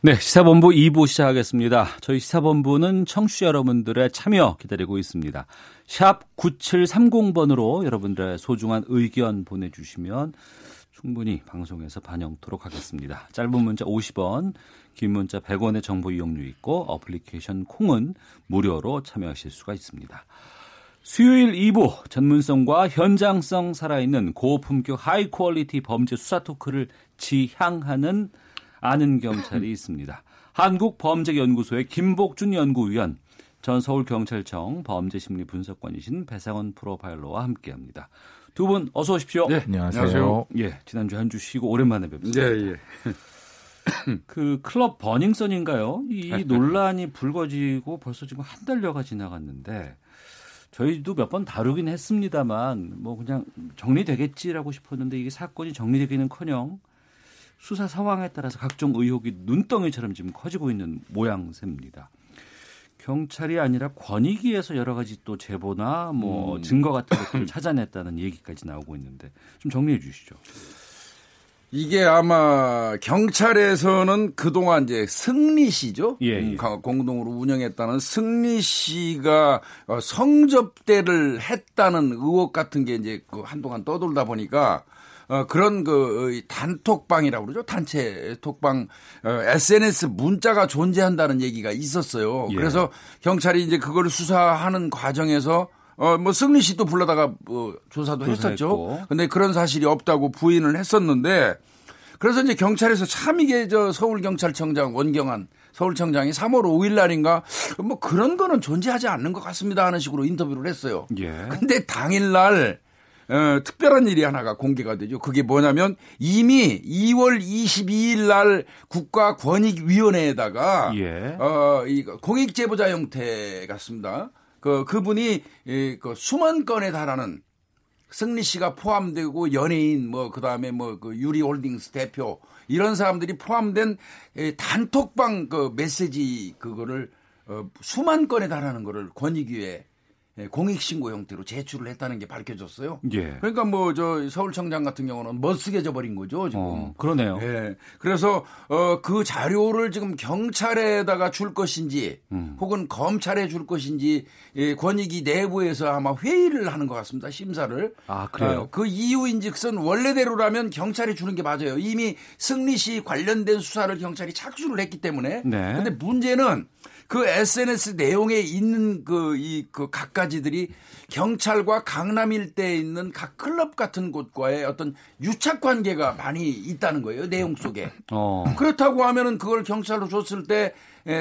네, 시사본부 2부 시작하겠습니다. 저희 시사본부는 청취자 여러분들의 참여 기다리고 있습니다. 샵 9730번으로 여러분들의 소중한 의견 보내주시면 충분히 방송에서 반영토록 하겠습니다. 짧은 문자 50원, 긴 문자 100원의 정보 이용료 있고 어플리케이션 콩은 무료로 참여하실 수가 있습니다. 수요일 2부 전문성과 현장성 살아있는 고품격 high quality 범죄 수사 토크를 지향하는 아는 경찰이 있습니다. 한국범죄연구소의 김복준 연구위원, 전 서울경찰청 범죄심리분석관이신 배상훈 프로파일러와 함께합니다. 두 분 어서 오십시오. 네, 안녕하세요. 예, 지난주 한 주 쉬고 오랜만에 뵙습니다. 네, 예. 그 클럽 버닝썬인가요? 이 논란이 불거지고 벌써 지금 한 달여가 지나갔는데 저희도 몇 번 다루긴 했습니다만 뭐 그냥 정리되겠지라고 싶었는데 이게 사건이 정리되기는커녕 수사 상황에 따라서 각종 의혹이 눈덩이처럼 지금 커지고 있는 모양새입니다. 경찰이 아니라 권익위에서 여러 가지 또 제보나 뭐 음. 증거 같은 것들을 찾아냈다는 얘기까지 나오고 있는데 좀 정리해 주시죠. 이게 아마 경찰에서는 그동안 이제 승리 씨죠. 예, 예. 공동으로 운영했다는 승리 씨가 어, 성접대를 했다는 의혹 같은 게 이제 그 한동안 떠돌다 보니까 어, 그런 그 단톡방이라고 그러죠. 단체 톡방 어, SNS 문자가 존재한다는 얘기가 있었어요. 예. 그래서 경찰이 이제 그거를 수사하는 과정에서 어, 뭐 승리 씨도 불러다가 뭐 조사도 조사했고. 했었죠. 근데 그런 사실이 없다고 부인을 했었는데 그래서 이제 경찰에서 참 이게 저 서울 경찰청장 원경한 서울청장이 3월 5일 날인가 뭐 그런 거는 존재하지 않는 것 같습니다 하는 식으로 인터뷰를 했어요. 예. 근데 당일 날 어, 특별한 일이 하나가 공개가 되죠. 그게 뭐냐면 이미 2월 22일 날 국가권익위원회에다가 예. 어, 이 공익 제보자 형태 같습니다. 그 그분이 이, 그 수만 건에 달하는 승리 씨가 포함되고 연예인 뭐 그다음에 뭐 그 유리홀딩스 대표 이런 사람들이 포함된 단톡방 그 메시지 그거를 어, 수만 건에 달하는 거를 권익위에 예, 공익신고 형태로 제출을 했다는 게 밝혀졌어요. 예. 그러니까 뭐 저 서울청장 같은 경우는 멋쓰게져 버린 거죠 지금. 어, 그러네요. 예. 그래서 어, 그 자료를 지금 경찰에다가 줄 것인지 음. 혹은 검찰에 줄 것인지 예, 권익위 내부에서 아마 회의를 하는 것 같습니다. 심사를. 아 그래요. 어, 그 이유인즉슨 원래대로라면 경찰이 주는 게 맞아요. 이미 승리 씨 관련된 수사를 경찰이 착수를 했기 때문에. 네. 근데 문제는 그 SNS 내용에 있는 그이그 각가지들이 경찰과 강남 일대에 있는 각 클럽 같은 곳과의 어떤 유착 관계가 많이 있다는 거예요 내용 속에. 어. 그렇다고 하면은 그걸 경찰로 줬을 때 예,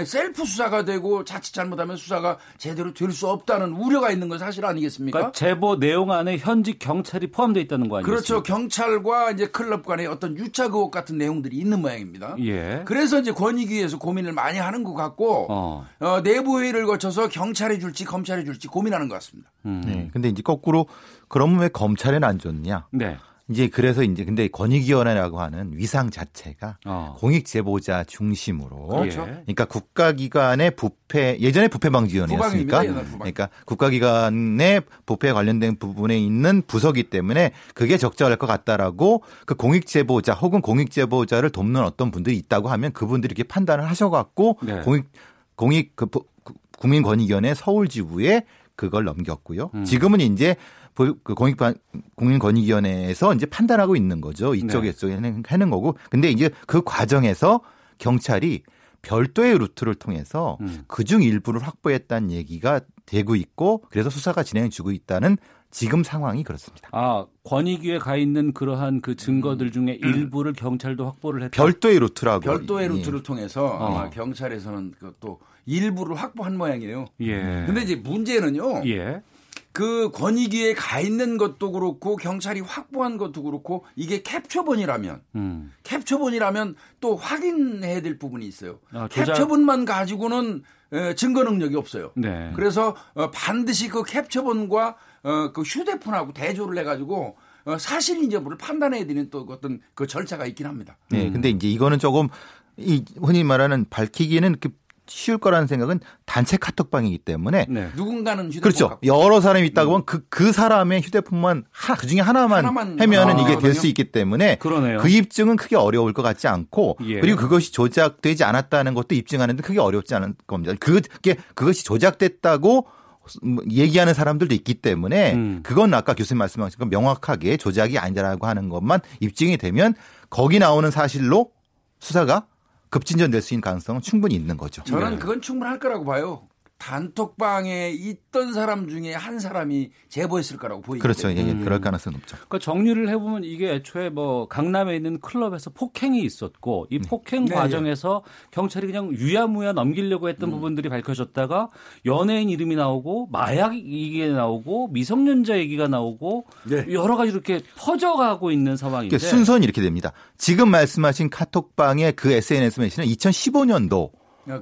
셀프 수사가 되고 자칫 잘못하면 수사가 제대로 될 수 없다는 우려가 있는 건 사실 아니겠습니까? 그러니까 제보 내용 안에 현직 경찰이 포함되어 있다는 거 아니겠습니까? 그렇죠. 경찰과 이제 클럽 간의 어떤 유착 의혹 같은 내용들이 있는 모양입니다. 예. 그래서 이제 권익위에서 고민을 많이 하는 것 같고 어. 어, 내부 회의를 거쳐서 경찰에 줄지 검찰에 줄지 고민하는 것 같습니다. 음. 네. 근데 이제 거꾸로 그러면 왜 검찰에는 안 줬냐? 네. 이제 그래서 이제 근데 권익위원회라고 하는 위상 자체가 어. 공익 제보자 중심으로 그렇죠. 그러니까 국가기관의 부패 예전에 부패 방지위원회였으니까 그러니까 국가기관의 부패 관련된 부분에 있는 부서기 때문에 그게 적절할 것 같다라고 그 공익 제보자 혹은 공익 제보자를 돕는 어떤 분들이 있다고 하면 그분들이 이렇게 판단을 하셔갖고 네. 공익 공익 그 국민권익위원회 서울지부에 그걸 넘겼고요. 음. 지금은 이제 그 공익 국민권익위원회에서 이제 판단하고 있는 거죠. 이쪽에 네. 하는, 하는 거고. 근데 이제 그 과정에서 경찰이 별도의 루트를 통해서 음. 그중 일부를 확보했다는 얘기가 되고 있고 그래서 수사가 진행해 주고 있다는 지금 상황이 그렇습니다. 아, 권익위에 가 있는 그러한 그 증거들 중에 음. 일부를 경찰도 확보를 했다. 별도의 루트라고. 별도의 루트를 통해서 어. 경찰에서는 그또 일부를 확보한 모양이에요. 예. 근데 이제 문제는요. 예. 그 권익위에 가 있는 것도 그렇고 경찰이 확보한 것도 그렇고 이게 캡처본이라면 음. 캡처본이라면 또 확인해야 될 부분이 있어요. 아, 캡처본만 가지고는 증거 능력이 없어요. 네. 그래서 어, 반드시 그 캡처본과 어, 그 휴대폰하고 대조를 해가지고 어, 사실 인여부를 판단해야 되는 또 어떤 그 절차가 있긴 합니다. 네, 근데 이제 이거는 조금 이 흔히 말하는 밝히기는 그 쉬울 거라는 생각은 단체 카톡방이기 때문에 네. 누군가는 휴대폰 그렇죠. 여러 사람이 있다고 하면 그그 그 사람의 휴대폰만 하나 그 중에 하나만, 하나만 하면은 아, 이게 될 수 있기 때문에 그러네요. 그 입증은 크게 어려울 것 같지 않고 예. 그리고 그것이 조작되지 않았다는 것도 입증하는데 크게 어렵지 않은 겁니다. 그게 그것이 조작됐다고 얘기하는 사람들도 있기 때문에 음. 그건 아까 교수님 말씀하신 것 명확하게 조작이 아니라고 하는 것만 입증이 되면 거기 나오는 사실로 수사가 급진전 될 수 있는 가능성은 충분히 있는 거죠. 저는 네. 그건 충분할 거라고 봐요. 단톡방에 있던 사람 중에 한 사람이 제보했을 거라고 보이죠. 그렇죠. 예, 예, 그럴 가능성이 높죠. 그러니까 정리를 해보면 이게 애초에 뭐 강남에 있는 클럽에서 폭행이 있었고 이 네. 폭행 네. 과정에서 경찰이 그냥 유야무야 넘기려고 했던 음. 부분들이 밝혀졌다가 연예인 이름이 나오고 마약 얘기가 나오고 미성년자 얘기가 나오고 네. 여러 가지 이렇게 퍼져가고 있는 상황인데 그러니까 순서는 이렇게 됩니다. 지금 말씀하신 카톡방의 그 SNS 메시지는 2015년도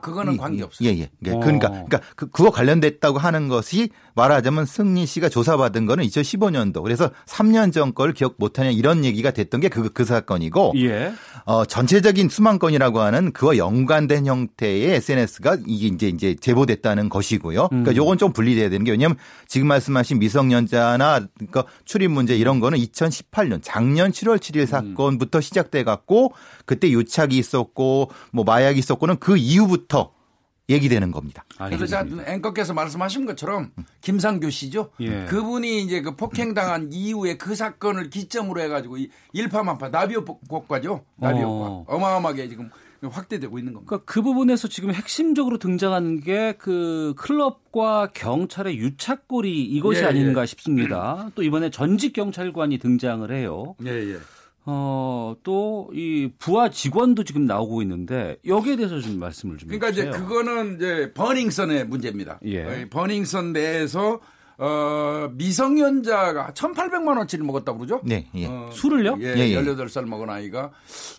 그거는 관계 없어요. 예, 예. 예. 그러니까, 그러니까 그, 그거 관련됐다고 하는 것이 말하자면 승리 씨가 조사받은 거는 2015년도. 그래서 3년 전 걸 기억 못하냐 이런 얘기가 됐던 게 그, 그 사건이고. 예. 어, 전체적인 수만 건이라고 하는 그와 연관된 형태의 SNS가 이게 이제 이제 제보됐다는 것이고요. 그러니까 음. 요건 좀 분리돼야 되는 게 왜냐하면 지금 말씀하신 미성년자나 그러니까 출입 문제 이런 거는 2018년 작년 7월 7일 음. 사건부터 음. 시작돼 갖고 그때 유착이 있었고 뭐 마약이 있었고는 그 이후부터 얘기되는 겁니다. 그래서 자 앵커께서 말씀하신 것처럼 김상규 씨죠. 예. 그분이 이제 그 폭행당한 이후에 그 사건을 기점으로 해가지고 일파만파 나비효과죠. 나비효과 어. 마어마하게 지금 확대되고 있는 겁니다. 그러니까 그 부분에서 지금 핵심적으로 등장하는 게그 클럽과 경찰의 유착골이 이것이 예, 아닌가 예. 싶습니다. 또 이번에 전직 경찰관이 등장을 해요. 예, 예. 어, 또, 이, 부하 직원도 지금 나오고 있는데, 여기에 대해서 좀 말씀을 좀 그러니까 해주세요. 이제 그거는 이제 버닝썬의 문제입니다. 예. 버닝썬 내에서 어, 미성년자가 1,800만 원치를 먹었다고 그러죠? 네. 예. 어, 술을요? 예, 예, 예. 18살 먹은 아이가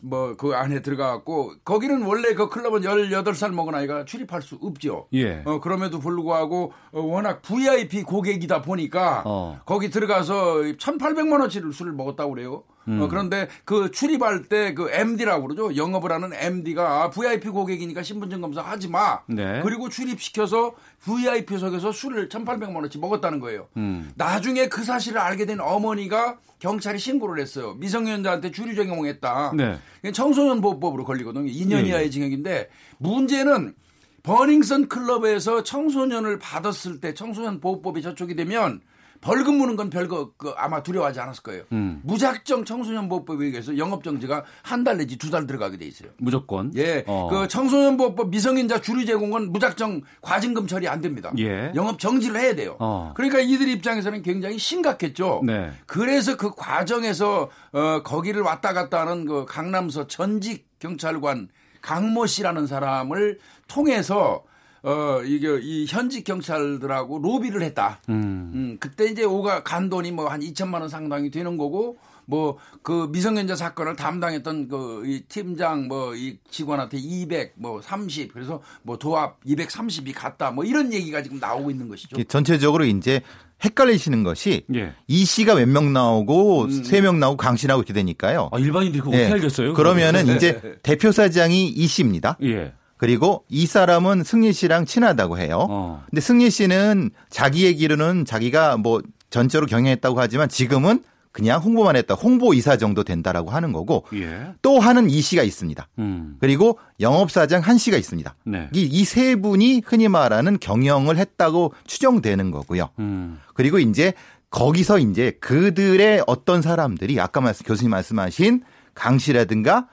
뭐 그 안에 들어가갖고 거기는 원래 그 클럽은 18살 먹은 아이가 출입할 수 없죠. 예. 어, 그럼에도 불구하고 어, 워낙 VIP 고객이다 보니까 어. 거기 들어가서 1,800만 원치를 술을 먹었다고 그래요. 어, 음. 어, 그런데 그 출입할 때 그 MD라고 그러죠. 영업을 하는 MD가 아, VIP 고객이니까 신분증 검사 하지 마. 네. 그리고 출입시켜서 VIP석에서 술을 1,800만 원어치 먹었다는 거예요. 음. 나중에 그 사실을 알게 된 어머니가 경찰에 신고를 했어요. 미성년자한테 주류 적용했다. 네. 청소년 보호법으로 걸리거든요. 2년 네. 이하의 징역인데 문제는 버닝썬 클럽에서 청소년을 받았을 때 청소년 보호법이 저촉이 되면 벌금 무는 건 별거 그 아마 두려워하지 않았을 거예요. 음. 무작정 청소년 보호법에 의해서 영업 정지가 한 달 내지 두 달 들어가게 돼 있어요. 무조건. 예. 어. 그 청소년 보호법 미성년자 주류 제공은 무작정 과징금 처리 안 됩니다. 예. 영업 정지를 해야 돼요. 어. 그러니까 이들 입장에서는 굉장히 심각했죠. 네. 그래서 그 과정에서 어 거기를 왔다 갔다 하는 그 강남서 전직 경찰관 강모 씨라는 사람을 통해서 어 이게 이 현직 경찰들하고 로비를 했다. 음. 음 그때 이제 오가 간 돈이 뭐 한 2천만 원 상당이 되는 거고 뭐 그 미성년자 사건을 담당했던 그 이 팀장 뭐 이 직원한테 200 뭐 30 그래서 뭐 도합 230이 갔다 뭐 이런 얘기가 지금 나오고 있는 것이죠. 전체적으로 이제 헷갈리시는 것이 예. 이 씨가 몇 명 나오고 음. 세명 나오고 강 씨나오고 이렇게 되니까요. 아, 일반인들이 그거 네. 어떻게 알겠어요? 그러면은 이제 대표 사장이 이 씨입니다. 예. 그리고 이 사람은 승리 씨랑 친하다고 해요. 어. 근데 승리 씨는 자기 얘기로는 자기가 뭐 전적으로 경영했다고 하지만 지금은 그냥 홍보만 했다. 홍보 이사 정도 된다라고 하는 거고 예. 또 하는 이 씨가 있습니다. 음. 그리고 영업사장 한 씨가 있습니다. 네. 이세 이 분이 흔히 말하는 경영을 했다고 추정되는 거고요. 음. 그리고 이제 거기서 이제 그들의 어떤 사람들이 아까 말씀 교수님 말씀하신 강 씨라든가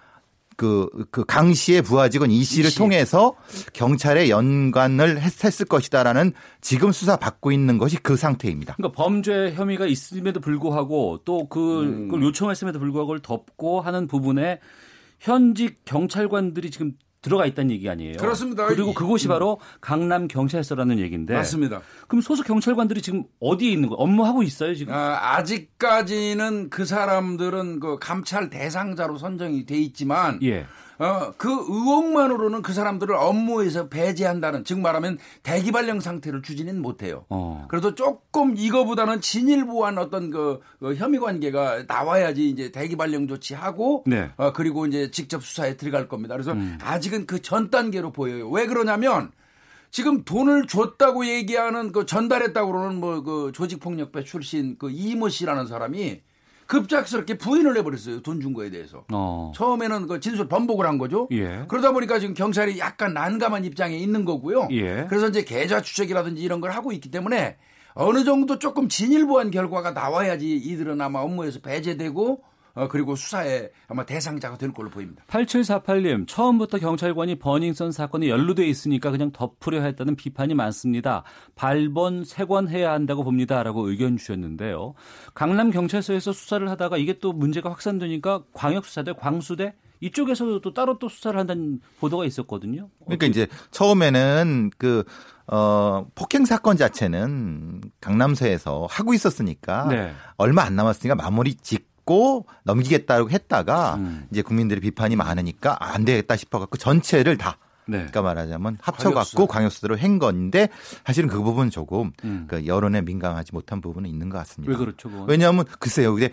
그, 그 강 씨의 부하 직원 이 씨를 이 씨. 통해서 경찰에 연관을 했, 을 것이다라는 지금 수사 받고 있는 것이 그 상태입니다. 그러니까 범죄 혐의가 있음에도 불구하고 또 그, 음. 요청했음에도 불구하고 덮고 하는 부분에 현직 경찰관들이 지금 들어가 있다는 얘기 아니에요. 그렇습니다. 그리고 그곳이 바로 강남 경찰서라는 얘기인데. 맞습니다. 그럼 소속 경찰관들이 지금 어디에 있는 거예요? 업무하고 있어요 지금? 아, 아직까지는 그 사람들은 그 감찰 대상자로 선정이 돼 있지만 예. 어, 그 의혹만으로는 그 사람들을 업무에서 배제한다는 즉 말하면 대기 발령 상태를 추진은 못해요. 어. 그래도 조금 이거보다는 진일보한 어떤 그, 그 혐의 관계가 나와야지 이제 대기 발령 조치하고 네. 어, 그리고 이제 직접 수사에 들어갈 겁니다. 그래서 음. 아직은 그 전 단계로 보여요. 왜 그러냐면 지금 돈을 줬다고 얘기하는 그 전달했다고 그러는 뭐 그 조직폭력배 출신 그 이모 씨라는 사람이 급작스럽게 부인을 해버렸어요. 돈 준 거에 대해서. 어. 처음에는 그 진술 번복을 한 거죠. 예. 그러다 보니까 지금 경찰이 약간 난감한 입장에 있는 거고요. 예. 그래서 이제 계좌 추적이라든지 이런 걸 하고 있기 때문에 어느 정도 조금 진일보한 결과가 나와야지 이들은 아마 업무에서 배제되고 어, 그리고 수사에 아마 대상자가 될 걸로 보입니다. 8748님, 처음부터 경찰관이 버닝썬 사건에 연루돼 있으니까 그냥 덮으려 했다는 비판이 많습니다. 발본, 세관해야 한다고 봅니다라고 의견 주셨는데요. 강남 경찰서에서 수사를 하다가 이게 또 문제가 확산되니까 광역수사대, 광수대 이쪽에서도 또 따로 또 수사를 한다는 보도가 있었거든요. 그러니까 이제 처음에는 그 어, 폭행 사건 자체는 강남서에서 하고 있었으니까 네. 얼마 안 남았으니까 마무리 짓고 넘기겠다고 했다가 음. 이제 국민들의 비판이 많으니까 안 되겠다 싶어갖고 전체를 다 네. 그러니까 말하자면 합쳐갖고 광역수 대로 한 건데 사실은 그 부분 조금 음. 그 여론에 민감하지 못한 부분은 있는 것 같습니다. 왜 그렇죠? 그건? 왜냐하면 글쎄요, 근데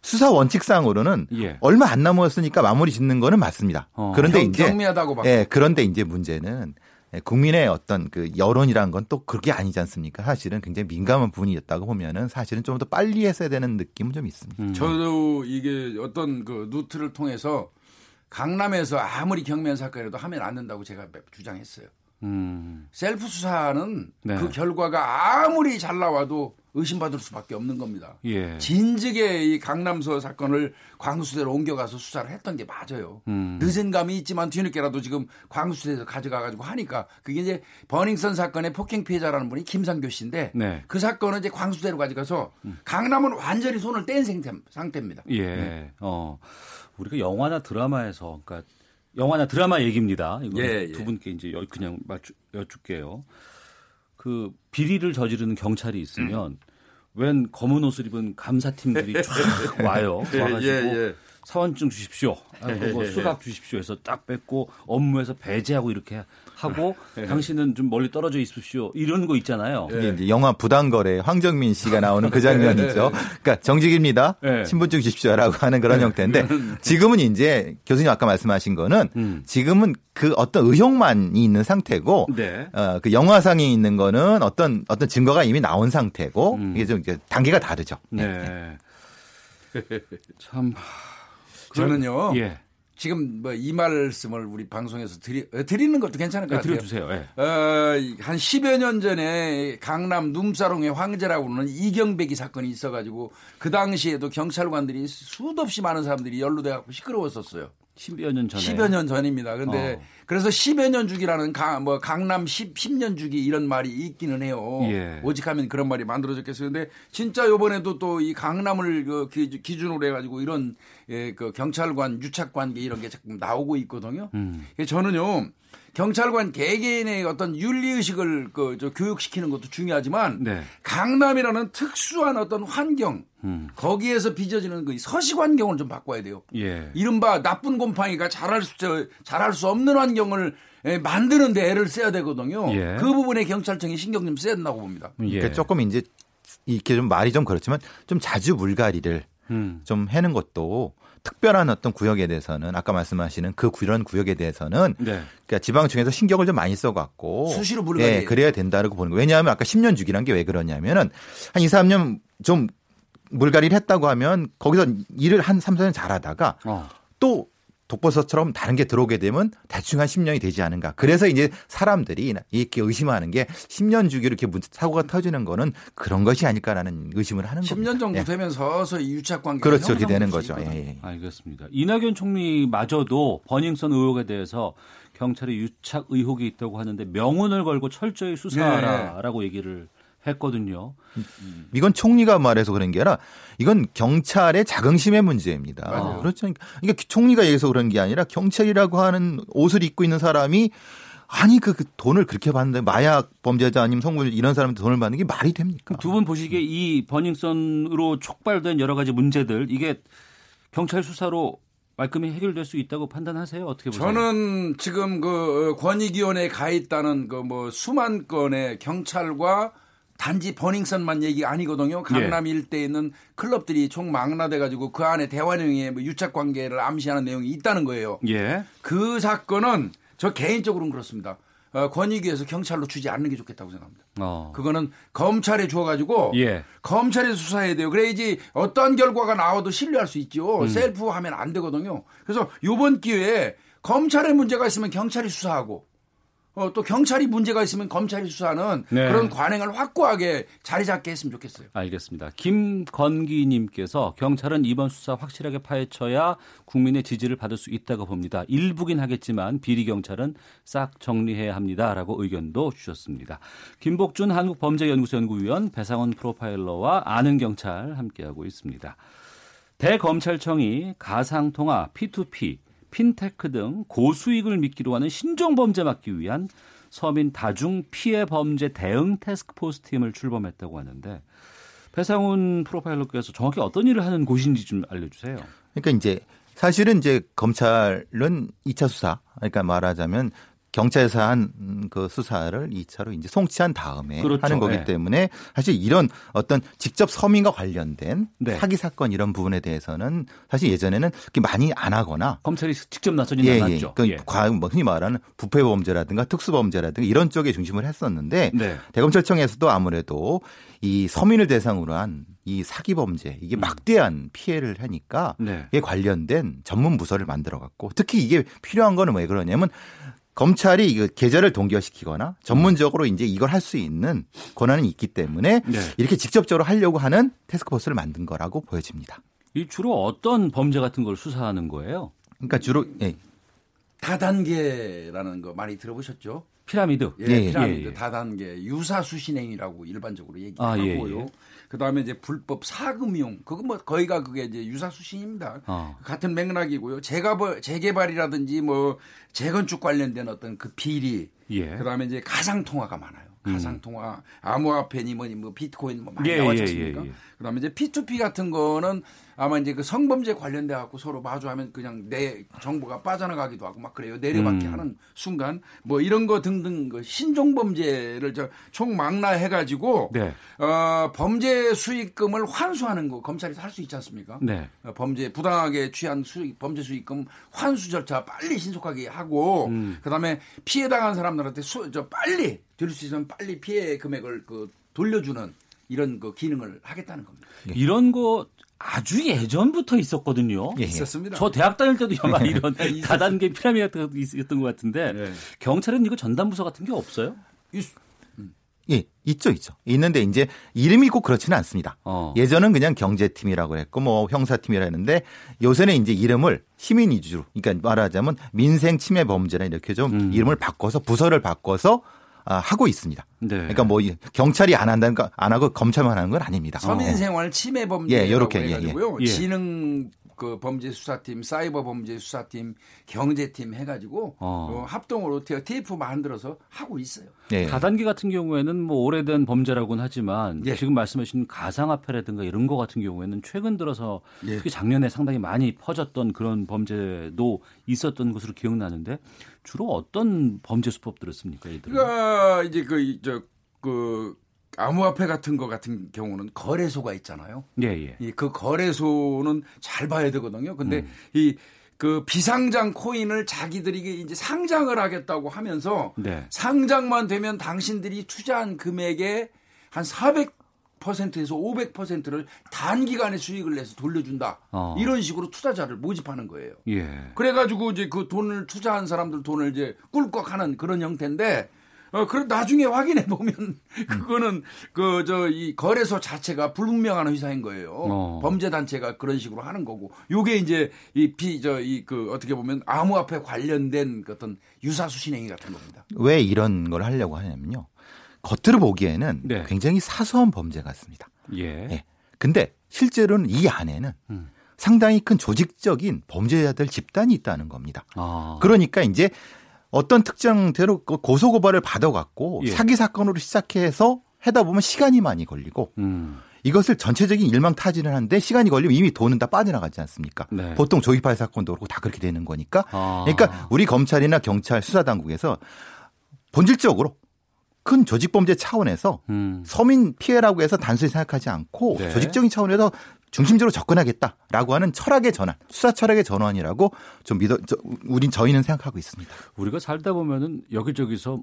수사 원칙상으로는 예. 얼마 안 남았으니까 마무리 짓는 거는 맞습니다. 어. 그런데 경, 이제 경미하다고 예, 그런데 이제 문제는 예, 국민의 어떤 그 여론이라는 건또 그렇게 아니지 않습니까? 사실은 굉장히 민감한 부분이었다고 보면은 사실은 좀 더 빨리 했어야 되는 느낌은 좀 있습니다. 음. 저도 이게 어떤 그 누트를 통해서 강남에서 아무리 경미한 사건이라도 하면 안 된다고 제가 주장했어요. 음. 셀프 수사는 네. 그 결과가 아무리 잘 나와도 의심받을 수밖에 없는 겁니다. 예. 진즉에 이 강남서 사건을 광수대로 옮겨가서 수사를 했던 게 맞아요. 음. 늦은 감이 있지만 뒤늦게라도 지금 광수대에서 가져가가지고 하니까 그게 이제 버닝썬 사건의 폭행 피해자라는 분이 김상교 씨인데 네. 그 사건은 이제 광수대로 가져가서 음. 강남은 완전히 손을 뗀 상태 입니다. 예. 네. 어. 우리가 영화나 드라마에서 그러니까 영화나 드라마 얘기입니다. 이거 예, 두 예. 분께 이제 그냥 맞추, 여쭐게요. 그 비리를 저지르는 경찰이 있으면 음. 웬 검은 옷을 입은 감사팀들이 쫙 와요. 예, 와가지고 예, 예. 사원증 주십시오. 뭐 수갑 주십시오 해서 딱 뺏고 업무에서 배제하고 이렇게 하고 네. 당신은 좀 멀리 떨어져 있으십시오. 이런 거 있잖아요. 네. 이제 영화 부당거래 황정민 씨가 나오는 그 장면 이죠. 그러니까 정직입니다. 네. 신분증 주십시오라고 하는 그런 네. 형태인데 지금은 이제 교수님 아까 말씀하신 거는 음. 지금은 그 어떤 의혹만이 있는 상태고 네. 어, 그 영화상에 있는 거는 어떤 어떤 증거가 이미 나온 상태고 음. 이게 좀 단계가 다르죠. 네. 참 저는요. 예. 지금 뭐 이 말씀을 우리 방송에서 드리, 어, 드리는 것도 괜찮을 것 네, 같아요. 드려주세요. 네. 어, 한 10여 년 전에 강남 룸사롱의 황제라고 하는 이경배기 사건이 있어가지고 그 당시에도 경찰관들이 수도 없이 많은 사람들이 연루돼갖고 시끄러웠었어요. 10여 년 전에. 10여 년 전입니다. 근데 어. 그래서 10여 년 주기라는 강, 뭐 강남 10, 10년 주기 이런 말이 있기는 해요. 예. 오직 하면 그런 말이 만들어졌겠어요. 근데 진짜 요번에도 또 이 강남을 그 기준으로 해가지고 이런 예, 그 경찰관 유착 관계 이런 게 자꾸 나오고 있거든요. 음. 저는요. 경찰관 개개인의 어떤 윤리의식을 그, 저, 교육시키는 것도 중요하지만 네. 강남이라는 특수한 어떤 환경 음. 거기에서 빚어지는 그 서식 환경을 좀 바꿔야 돼요. 예. 이른바 나쁜 곰팡이가 자랄 수, 저, 자랄 수 없는 환경을 예, 만드는데 애를 써야 되거든요. 예. 그 부분에 경찰청이 신경 좀 써야 된다고 봅니다. 예. 그러니까 조금 이제 이렇게 좀 말이 좀 그렇지만 좀 자주 물갈이를 음. 좀 해는 것도 특별한 어떤 구역에 대해서는 아까 말씀하시는 그 그런 구역에 대해서는 네. 그러니까 지방청에서 신경을 좀 많이 써갖고 수시로 물갈이 네, 그래야 된다고 보는 거예요. 왜냐하면 아까 10년 주기란 게 왜 그러냐면은 한 2, 3년 좀 물갈이를 했다고 하면 거기서 일을 한 3, 4년 잘하다가 어. 또 독버섯처럼 다른 게 들어오게 되면 대충 한 10년이 되지 않은가. 그래서 이제 사람들이 이렇게 의심하는 게 10년 주기로 이렇게 사고가 터지는 거는 그런 것이 아닐까라는 의심을 하는 10년 겁니다. 10년 정도 예. 되면 서서히 유착 관계가 그렇죠. 그렇게 되는 거죠. 예, 예. 알겠습니다. 이낙연 총리마저도 버닝썬 의혹에 대해서 경찰이 유착 의혹이 있다고 하는데 명운을 걸고 철저히 수사하라라고 네. 얘기를 했거든요. 이건 총리가 말해서 그런 게 아니라 이건 경찰의 자긍심의 문제입니다. 맞아요. 그렇죠. 그러니까 총리가 얘기해서 그런 게 아니라 경찰이라고 하는 옷을 입고 있는 사람이 아니 그, 그 돈을 그렇게 받는데 마약 범죄자 아니면 성물 이런 사람한테 돈을 받는 게 말이 됩니까? 두 분 보시기에 이 버닝썬으로 촉발된 여러 가지 문제들 이게 경찰 수사로 말끔히 해결될 수 있다고 판단하세요? 어떻게 보세요? 저는 지금 그 권익위원회에 가 있다는 그 뭐 수만 건의 경찰과 단지 버닝썬만 얘기 아니거든요. 강남 예. 일대에 있는 클럽들이 총 망라돼 가지고 그 안에 대화 내용에 뭐 유착 관계를 암시하는 내용이 있다는 거예요. 예. 그 사건은 저 개인적으로는 그렇습니다. 어, 권익위에서 경찰로 주지 않는 게 좋겠다고 생각합니다. 어. 그거는 검찰에 줘가지고 예. 검찰에 수사해야 돼요. 그래야지 어떤 결과가 나와도 신뢰할 수 있죠. 음. 셀프 하면 안 되거든요. 그래서 이번 기회에 검찰에 문제가 있으면 경찰이 수사하고 어, 또 경찰이 문제가 있으면 검찰이 수사하는 네. 그런 관행을 확고하게 자리 잡게 했으면 좋겠어요. 알겠습니다. 김건기님께서 경찰은 이번 수사 확실하게 파헤쳐야 국민의 지지를 받을 수 있다고 봅니다. 일부긴 하겠지만 비리 경찰은 싹 정리해야 합니다라고 의견도 주셨습니다. 김복준 한국범죄연구소 연구위원 배상원 프로파일러와 아는 경찰 함께하고 있습니다. 대검찰청이 가상통화 P2P 핀테크 등 고수익을 미끼로 하는 신종 범죄 막기 위한 서민 다중 피해 범죄 대응 테스크포스 팀을 출범했다고 하는데 배상훈 프로파일러께서 정확히 어떤 일을 하는 곳인지 좀 알려주세요. 그러니까 이제 사실은 이제 검찰은 2차 수사, 그러니까 말하자면 경찰에서 한 그 수사를 2차로 이제 송치한 다음에 그렇죠. 하는 거기 네. 때문에 사실 이런 어떤 직접 서민과 관련된 네. 사기 사건 이런 부분에 대해서는 사실 예전에는 그렇게 많이 안 하거나 검찰이 직접 나서진 예, 예. 않았죠. 예. 그러니까 예. 뭐 흔히 말하는 부패 범죄라든가 특수 범죄라든가 이런 쪽에 중심을 했었는데 네. 대검찰청에서도 아무래도 이 서민을 대상으로 한 이 사기 범죄 이게 음. 막대한 피해를 하니까 네. 이에 관련된 전문 부서를 만들어 갖고 특히 이게 필요한 거는 왜 그러냐면 검찰이 이거 계좌를 동결시키거나 전문적으로 이제 이걸 할 수 있는 권한이 있기 때문에 네. 이렇게 직접적으로 하려고 하는 테스크포스를 만든 거라고 보여집니다. 이 주로 어떤 범죄 같은 걸 수사하는 거예요? 그러니까 주로 예. 다단계라는 거 많이 들어보셨죠? 피라미드. 예, 예 피라미드 예, 예. 다단계 유사 수신행이라고 일반적으로 얘기하고요. 아, 예, 예. 그다음에 이제 불법 사금융 그거 뭐 거의가 그게 이제 유사수신입니다. 어. 같은 맥락이고요. 재개발 재개발이라든지 뭐 재건축 관련된 어떤 그 비리 예. 그다음에 이제 가상 통화가 많아요. 음. 가상 통화, 암호화폐니 뭐니 뭐 비트코인 뭐 많이 예, 나왔지 예, 않습니까? 예, 예, 그다음에 이제 P2P 같은 거는 아마 이제 그 성범죄 관련돼 갖고 서로 마주하면 그냥 내 정보가 빠져나가기도 하고 막 그래요. 내려받기 음. 하는 순간 뭐 이런 거 등등 그 신종 범죄를 저 총망라해 가지고 네. 어 범죄 수익금을 환수하는 거 검찰에서 할 수 있지 않습니까? 네. 어, 범죄 부당하게 취한 수익 범죄 수익금 환수 절차 빨리 신속하게 하고 음. 그다음에 피해 당한 사람들한테 수, 저 빨리 들을 수 있으면 빨리 피해 금액을 그 돌려주는 이런 그 기능을 하겠다는 겁니다. 이런 거 아주 예전부터 있었거든요. 예, 있었습니다. 저 대학 다닐 때도 아마 이런 다단계 피라미드 같은 거 있었던 것 같은데 네. 경찰은 이거 전담부서 같은 게 없어요? 음. 예, 있죠, 있죠. 있는데 이제 이름이 꼭 그렇지는 않습니다. 어. 예전은 그냥 경제팀이라고 했고 뭐 형사팀이라 했는데 요새는 이제 이름을 시민 위주로, 그러니까 말하자면 민생 침해 범죄나 이렇게 좀 음. 이름을 바꿔서 부서를 바꿔서 아, 하고 있습니다. 네. 그러니까 뭐 경찰이 안 한다는 안 하고 검찰만 하는 건 아닙니다. 서민생활 침해 범죄 예, 이렇게 해가지고요. 예, 예. 지능 그 범죄 수사팀, 사이버 범죄 수사팀, 경제팀 해가지고 어. 어, 합동으로 테이프 만들어서 하고 있어요. 네. 다단계 같은 경우에는 뭐 오래된 범죄라고는 하지만 예. 지금 말씀하신 가상화폐라든가 이런 거 같은 경우에는 최근 들어서 예. 특히 작년에 상당히 많이 퍼졌던 그런 범죄도 있었던 것으로 기억나는데 주로 어떤 범죄 수법들을 씁니까? 얘들은? 그러니까 이제 그저그 암호화폐 같은 거 같은 경우는 거래소가 있잖아요. 예, 예. 이 그 거래소는 잘 봐야 되거든요. 근데 음. 이그 비상장 코인을 자기들이 이제 상장을 하겠다고 하면서 네. 상장만 되면 당신들이 투자한 금액의 한 400% 에서 500%를 단기간에 수익을 내서 돌려준다. 어. 이런 식으로 투자자를 모집하는 거예요. 예. 그래가지고 이제 그 돈을 투자한 사람들 돈을 이제 꿀꺽하는 그런 형태인데 어, 그래 나중에 확인해 보면 그거는 그 저 이 거래소 자체가 불분명한 회사인 거예요. 어. 범죄 단체가 그런 식으로 하는 거고. 요게 이제 이비저이 그 어떻게 보면 암호화폐 관련된 그 어떤 유사수신 행위 같은 겁니다. 왜 이런 걸 하려고 하냐면요. 겉으로 보기에는 네. 굉장히 사소한 범죄 같습니다. 예. 예. 근데 실제로는 이 안에는 음. 상당히 큰 조직적인 범죄자들 집단이 있다는 겁니다. 아. 그러니까 이제 어떤 특정 대로 그 고소고발을 받아갖고 예. 사기 사건으로 시작해서 하다 보면 시간이 많이 걸리고 음. 이것을 전체적인 일망타진을 하는데 시간이 걸리면 이미 돈은 다 빠져나가지 않습니까? 네. 보통 조기파일 사건도 그렇고 다 그렇게 되는 거니까. 아. 그러니까 우리 검찰이나 경찰 수사당국에서 본질적으로 큰 조직범죄 차원에서 음. 서민 피해라고 해서 단순히 생각하지 않고 네. 조직적인 차원에서 중심적으로 접근하겠다라고 하는 철학의 전환, 수사 철학의 전환이라고 좀 믿어, 저, 우린 저희는 생각하고 있습니다. 우리가 살다 보면은 여기저기서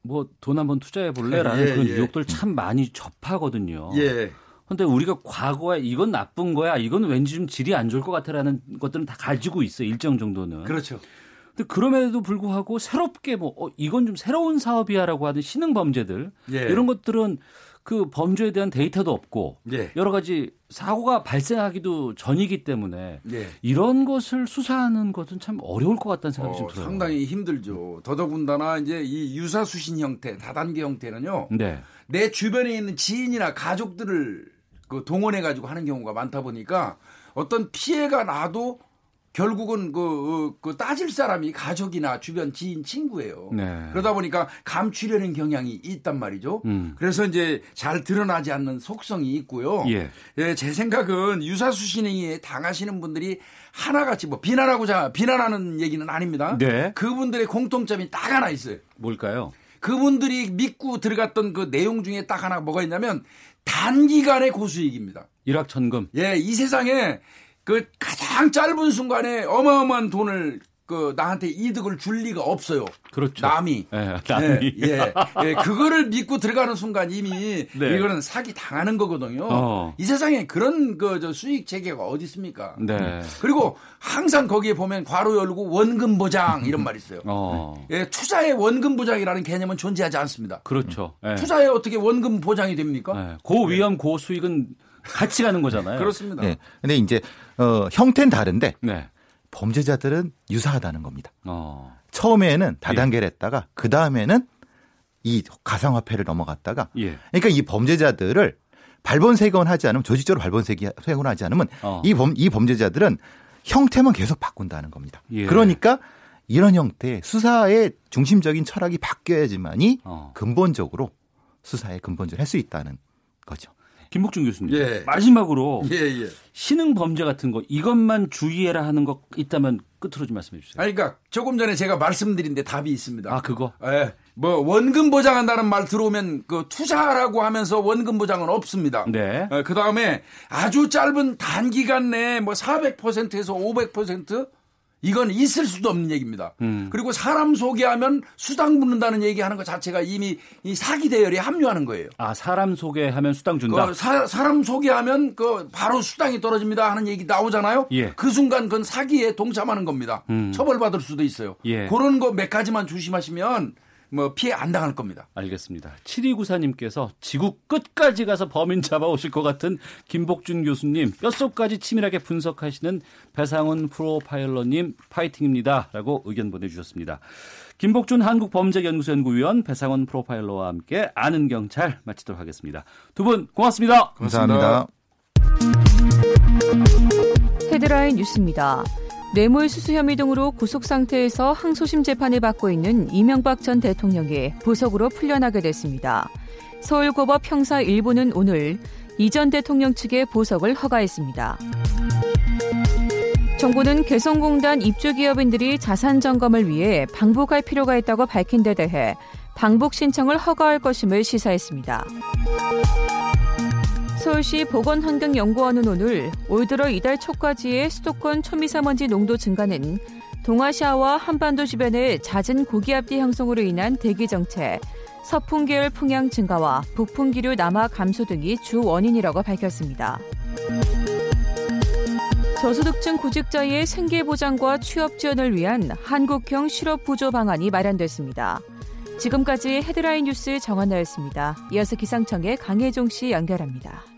뭐 돈 한번 투자해 볼래라는 예, 그런 예. 유혹들 참 많이 접하거든요. 예. 근데 우리가 과거에 이건 나쁜 거야, 이건 왠지 좀 질이 안 좋을 것 같아라는 것들은 다 가지고 있어요. 일정 정도는. 그렇죠. 근데 그럼에도 불구하고 새롭게 뭐 어, 이건 좀 새로운 사업이야라고 하는 신흥 범죄들 예. 이런 것들은 그 범죄에 대한 데이터도 없고 예. 여러 가지 사고가 발생하기도 전이기 때문에 예. 이런 것을 수사하는 것은 참 어려울 것 같다는 생각이 어, 좀 들어요. 상당히 힘들죠. 더더군다나 이제 이 유사 수신 형태, 다단계 형태는요. 네. 내 주변에 있는 지인이나 가족들을 그 동원해 가지고 하는 경우가 많다 보니까 어떤 피해가 나도 결국은 그, 어, 그 따질 사람이 가족이나 주변 지인 친구예요. 네. 그러다 보니까 감추려는 경향이 있단 말이죠. 음. 그래서 이제 잘 드러나지 않는 속성이 있고요. 예. 예, 제 생각은 유사수 신행위에 당하시는 분들이 하나같이 뭐 비난하고 자 비난하는 얘기는 아닙니다. 네. 그분들의 공통점이 딱 하나 있어요. 뭘까요? 그분들이 믿고 들어갔던 그 내용 중에 딱 하나 뭐가 있냐면 단기간의 고수익입니다. 일확천금. 예, 이 세상에 그 가장 짧은 순간에 어마어마한 돈을 그 나한테 이득을 줄 리가 없어요. 그렇죠. 남이. 네, 남이. 예, 예, 예, 그거를 믿고 들어가는 순간 이미 네. 이거는 사기 당하는 거거든요. 어. 이 세상에 그런 그저 수익 체계가 어디 있습니까? 네. 그리고 항상 거기에 보면 괄호 열고 원금 보장 이런 말이 있어요. 어. 예, 투자의 원금 보장이라는 개념은 존재하지 않습니다. 그렇죠. 네. 투자에 어떻게 원금 보장이 됩니까? 네. 고위험 고 수익은 같이 가는 거잖아요. 그렇습니다. 네. 근데 이제 어, 형태는 다른데 네. 범죄자들은 유사하다는 겁니다. 어. 처음에는 다단계를 예. 했다가 그 다음에는 이 가상화폐를 넘어갔다가 예. 그러니까 이 범죄자들을 발본색원 하지 않으면 조직적으로 발본색원 하지 않으면 어. 이, 범, 이 범죄자들은 형태만 계속 바꾼다는 겁니다. 예. 그러니까 이런 형태 수사의 중심적인 철학이 바뀌어야지만이 어. 근본적으로 수사에 근본적으로 할 수 있다는 거죠. 김복준 교수님. 예. 마지막으로 예, 예. 신흥 범죄 같은 거 이것만 주의해라 하는 거 있다면 끝으로 좀 말씀해 주세요. 아니, 그러니까 조금 전에 제가 말씀드린 데 답이 있습니다. 아, 그거? 예. 뭐 원금 보장한다는 말 들어오면 그 투자라고 하면서 원금 보장은 없습니다. 네. 예, 그다음에 아주 짧은 단기간 내에 뭐 400%에서 500% 이건 있을 수도 없는 얘기입니다. 음. 그리고 사람 소개하면 수당 붙는다는 얘기하는 것 자체가 이미 이 사기 대열에 합류하는 거예요. 아 사람 소개하면 수당 준다. 그 사, 람 소개하면 그 바로 수당이 떨어집니다 하는 얘기 나오잖아요. 예. 그 순간 그건 사기에 동참하는 겁니다. 음. 처벌받을 수도 있어요. 예. 그런 거 몇 가지만 조심하시면 뭐 피해 안 당할 겁니다. 알겠습니다. 7294님께서 지구 끝까지 가서 범인 잡아오실 것 같은 김복준 교수님 뼛속까지 치밀하게 분석하시는 배상훈 프로파일러님 파이팅입니다. 라고 의견 보내주셨습니다. 김복준 한국범죄연구소 연구위원 배상훈 프로파일러와 함께 아는 경찰 마치도록 하겠습니다. 두 분 고맙습니다. 감사합니다. 헤드라인 뉴스입니다. 뇌물수수 혐의 등으로 구속 상태에서 항소심 재판을 받고 있는 이명박 전 대통령이 보석으로 풀려나게 됐습니다. 서울고법 형사 1부는 오늘 이 전 대통령 측의 보석을 허가했습니다. 정부는 개성공단 입주기업인들이 자산 점검을 위해 방북할 필요가 있다고 밝힌 데 대해 방북 신청을 허가할 것임을 시사했습니다. 서울시 보건환경연구원은 오늘 올 들어 이달 초까지의 수도권 초미세먼지 농도 증가는 동아시아와 한반도 주변의 잦은 고기압대 형성으로 인한 대기 정체, 서풍 계열 풍향 증가와 북풍 기류 남하 감소 등이 주 원인이라고 밝혔습니다. 저소득층 구직자의 생계 보장과 취업 지원을 위한 한국형 실업 부조 방안이 마련됐습니다. 지금까지 헤드라인 뉴스 정한나였습니다. 이어서 기상청의 강혜종 씨 연결합니다.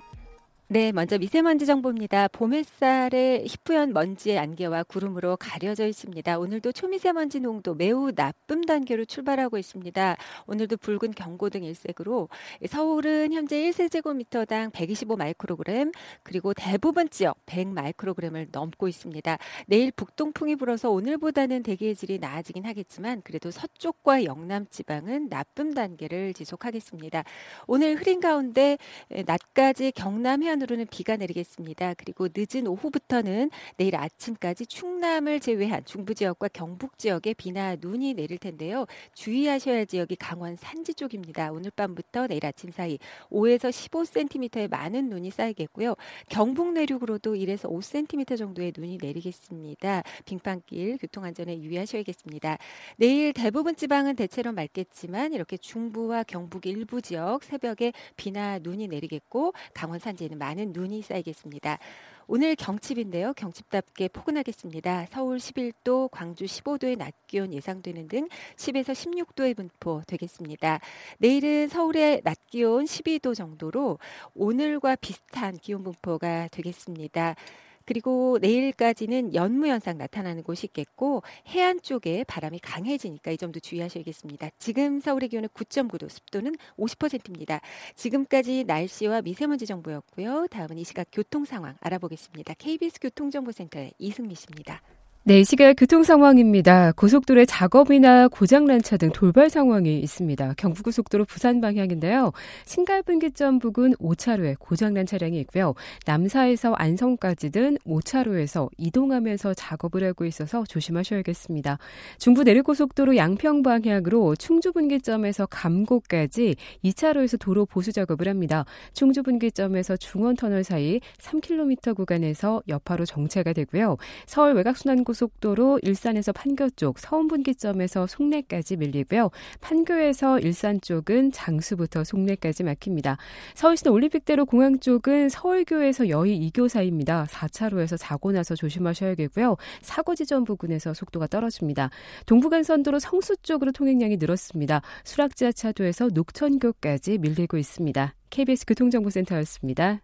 네, 먼저 미세먼지 정보입니다. 봄 햇살에 희뿌연 먼지의 안개와 구름으로 가려져 있습니다. 오늘도 초미세먼지 농도 매우 나쁨 단계로 출발하고 있습니다. 오늘도 붉은 경고등 일색으로 서울은 현재 1세제곱미터당 125 마이크로그램 그리고 대부분 지역 100 마이크로그램을 넘고 있습니다. 내일 북동풍이 불어서 오늘보다는 대기의 질이 나아지긴 하겠지만 그래도 서쪽과 영남 지방은 나쁨 단계를 지속하겠습니다. 오늘 흐린 가운데 낮까지 경남 해안 한편으로는 비가 내리겠습니다. 그리고 늦은 오후부터는 내일 아침까지 충남을 제외한 중부 지역과 경북 지역에 비나 눈이 내릴 텐데요. 주의하셔야 할 지역이 강원 산지 쪽입니다. 오늘 밤부터 내일 아침 사이 5에서 15cm의 많은 눈이 쌓이겠고요. 경북 내륙으로도 1에서 5cm 정도의 눈이 내리겠습니다. 빙판길 교통 안전에 유의하셔야겠습니다. 내일 대부분 지방은 대체로 맑겠지만 이렇게 중부와 경북 일부 지역 새벽에 비나 눈이 내리겠고 강원 산지에는 많은 눈이 쌓이겠습니다. 오늘 경칩인데요. 경칩답게 포근하겠습니다. 서울 11도, 광주 15도의 낮 기온 예상되는 등 10에서 16도의 분포 되겠습니다. 내일은 서울의 낮 기온 12도 정도로 오늘과 비슷한 기온 분포가 되겠습니다. 그리고 내일까지는 연무 현상 나타나는 곳이 있겠고 해안 쪽에 바람이 강해지니까 이 점도 주의하셔야겠습니다. 지금 서울의 기온은 9.9도, 습도는 50%입니다. 지금까지 날씨와 미세먼지 정보였고요. 다음은 이 시각 교통 상황 알아보겠습니다. KBS 교통정보센터의 이승미 씨입니다. 네, 이 시각 교통 상황입니다. 고속도로에 작업이나 고장난 차 등 돌발 상황이 있습니다. 경부고속도로 부산 방향인데요. 신갈분기점 부근 5차로에 고장난 차량이 있고요. 남사에서 안성까지는 5차로에서 이동하면서 작업을 하고 있어서 조심하셔야겠습니다. 중부 내륙고속도로 양평 방향으로 충주분기점에서 감곡까지 2차로에서 도로 보수 작업을 합니다. 충주분기점에서 중원터널 사이 3km 구간에서 여파로 정체가 되고요. 서울 외곽순환고속 고속도로 일산에서 판교 쪽 서운 분기점에서 송내까지 밀리고요. 판교에서 일산 쪽은 장수부터 송내까지 막힙니다. 서울시내 올림픽대로 공항 쪽은 서울교에서 여의 이교 사이입니다. 4차로에서 사고 나서 조심하셔야겠고요. 사고 지점 부근에서 속도가 떨어집니다. 동부간선도로 성수 쪽으로 통행량이 늘었습니다. 수락지하차도에서 녹천교까지 밀리고 있습니다. KBS 교통정보센터였습니다.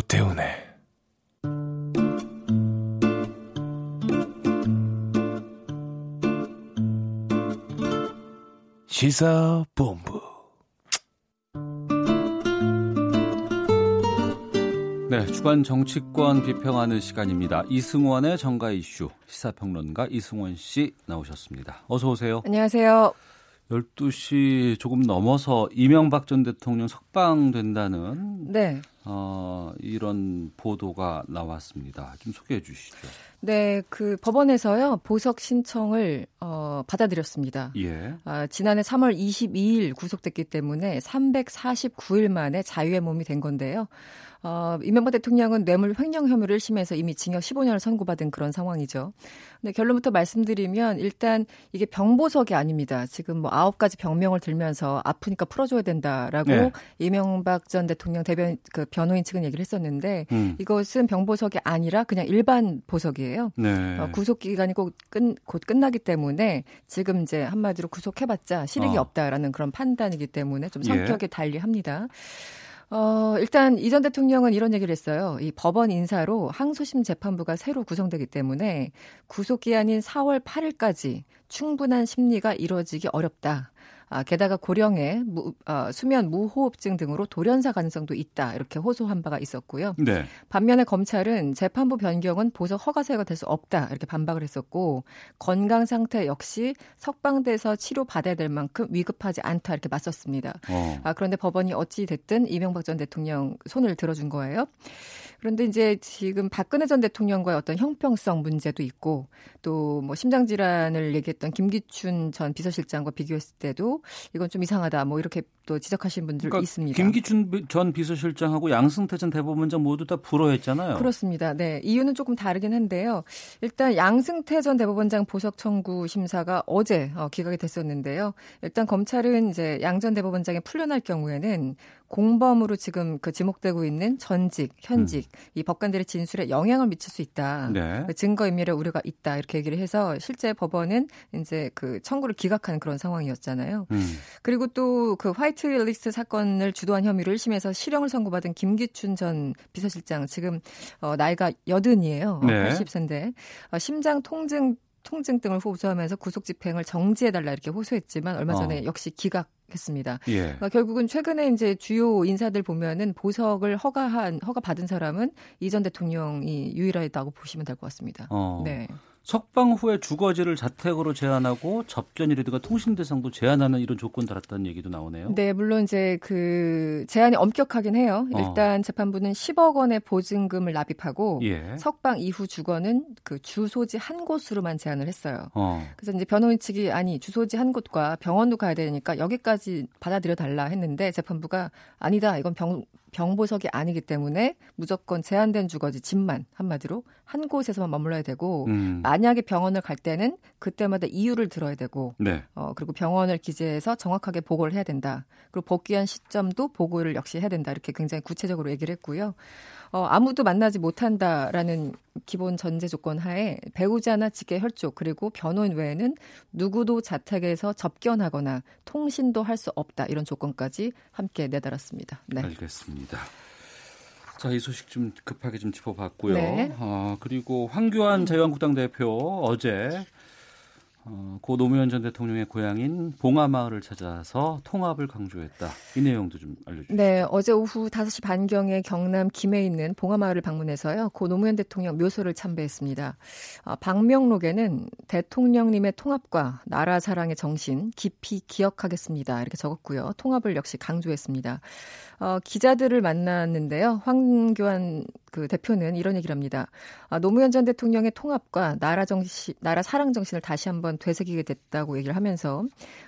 오태훈의 시사본부 네, 주간 정치권 비평하는 시간입니다. 이승원의 정가 이슈 시사평론가 이승원 씨 나오셨습니다. 어서 오세요. 안녕하세요. 12시 조금 넘어서 이명박 전 대통령 석방된다는 네. 어, 이런 보도가 나왔습니다. 좀 소개해 주시죠. 네, 그 법원에서요 보석 신청을 어, 받아들였습니다. 예. 아, 지난해 3월 22일 구속됐기 때문에 349일 만에 자유의 몸이 된 건데요. 어, 이명박 대통령은 뇌물 횡령 혐의를 1심에서 이미 징역 15년을 선고받은 그런 상황이죠. 근데 결론부터 말씀드리면 일단 이게 병보석이 아닙니다. 지금 뭐 아홉 가지 병명을 들면서 아프니까 풀어줘야 된다라고 네. 이명박 전 대통령 대변 그 변호인 측은 얘기를 했었는데 음. 이것은 병보석이 아니라 그냥 일반 보석이에요. 네. 어, 구속 기간이 곧, 끝, 곧 끝나기 때문에 지금 이제 한마디로 구속해봤자 실익이 어. 없다라는 그런 판단이기 때문에 좀 성격이 예. 달리합니다. 어, 일단 이 전 대통령은 이런 얘기를 했어요. 이 법원 인사로 항소심 재판부가 새로 구성되기 때문에 구속기한인 4월 8일까지 충분한 심리가 이루어지기 어렵다. 아, 게다가 고령의 무, 어, 수면 무호흡증 등으로 돌연사 가능성도 있다 이렇게 호소한 바가 있었고요. 네. 반면에 검찰은 재판부 변경은 보석 허가사유가 될 수 없다 이렇게 반박을 했었고 건강 상태 역시 석방돼서 치료 받아야 될 만큼 위급하지 않다 이렇게 맞섰습니다. 어. 아, 그런데 법원이 어찌 됐든 이명박 전 대통령 손을 들어준 거예요. 그런데 이제 지금 박근혜 전 대통령과의 어떤 형평성 문제도 있고 또 뭐 심장 질환을 얘기했던 김기춘 전 비서실장과 비교했을 때도 이건 좀 이상하다 뭐 이렇게 또 지적하신 분들 그러니까 있습니다. 김기춘 전 비서실장하고 양승태 전 대법원장 모두 다 불허했잖아요. 그렇습니다. 네. 이유는 조금 다르긴 한데요. 일단 양승태 전 대법원장 보석 청구 심사가 어제 어, 기각이 됐었는데요. 일단 검찰은 이제 양 전 대법원장이 풀려날 경우에는 공범으로 지금 그 지목되고 있는 전직, 현직 음. 이 법관들의 진술에 영향을 미칠 수 있다. 네. 그 증거 인멸의 우려가 있다. 이렇게 얘기를 해서 실제 법원은 이제 그 청구를 기각한 그런 상황이었잖아요. 음. 그리고 또 그 화이트 리스트 사건을 주도한 혐의로 1심에서 실형을 선고받은 김기춘 전 비서실장 지금 어 나이가 여든이에요. 네. 80세인데 어, 심장 통증 통증 등을 호소하면서 구속 집행을 정지해달라 이렇게 호소했지만 얼마 전에 어. 역시 기각 했습니다. 예. 그러니까 결국은 최근에 이제 주요 인사들 보면은 보석을 허가한 허가 받은 사람은 이 전 대통령이 유일하다고 보시면 될 것 같습니다. 어. 네. 석방 후에 주거지를 자택으로 제한하고 접견이라든가 통신 대상도 제한하는 이런 조건 달았다는 얘기도 나오네요. 네, 물론 이제 그 제한이 엄격하긴 해요. 어. 일단 어. 재판부는 10억 원의 보증금을 납입하고 예. 석방 이후 주거는 그 주소지 한 곳으로만 제한을 했어요. 어. 그래서 이제 변호인 측이 아니 주소지 한 곳과 병원도 가야 되니까 여기까지 받아들여 달라 했는데 재판부가 아니다. 이건 병 병보석이 아니기 때문에 무조건 제한된 주거지 집만 한마디로 한 곳에서만 머물러야 되고 음. 만약에 병원을 갈 때는 그때마다 이유를 들어야 되고 네. 어 그리고 병원을 기재해서 정확하게 보고를 해야 된다. 그리고 복귀한 시점도 보고를 역시 해야 된다. 이렇게 굉장히 구체적으로 얘기를 했고요. 어, 아무도 만나지 못한다라는 기본 전제 조건 하에 배우자나 직계 혈족 그리고 변호인 외에는 누구도 자택에서 접견하거나 통신도 할 수 없다 이런 조건까지 함께 내달았습니다. 네. 알겠습니다. 자, 이 소식 좀 급하게 좀 짚어봤고요. 네. 아, 그리고 황교안 자유한국당 대표 어제 어, 고 노무현 전 대통령의 고향인 봉하마을을 찾아서 통합을 강조했다. 이 내용도 좀 알려주시죠. 네, 어제 오후 5시 반경에 경남 김해에 있는 봉하마을을 방문해서요. 고 노무현 대통령 묘소를 참배했습니다. 어, 방명록에는 대통령님의 통합과 나라 사랑의 정신 깊이 기억하겠습니다. 이렇게 적었고요. 통합을 역시 강조했습니다. 어, 기자들을 만났는데요. 황교안 그 대표는 이런 얘기를 합니다. 아, 노무현 전 대통령의 통합과 나라 정신, 나라 사랑 정신을 다시 한번 되새기게 됐다고 얘기를 하면서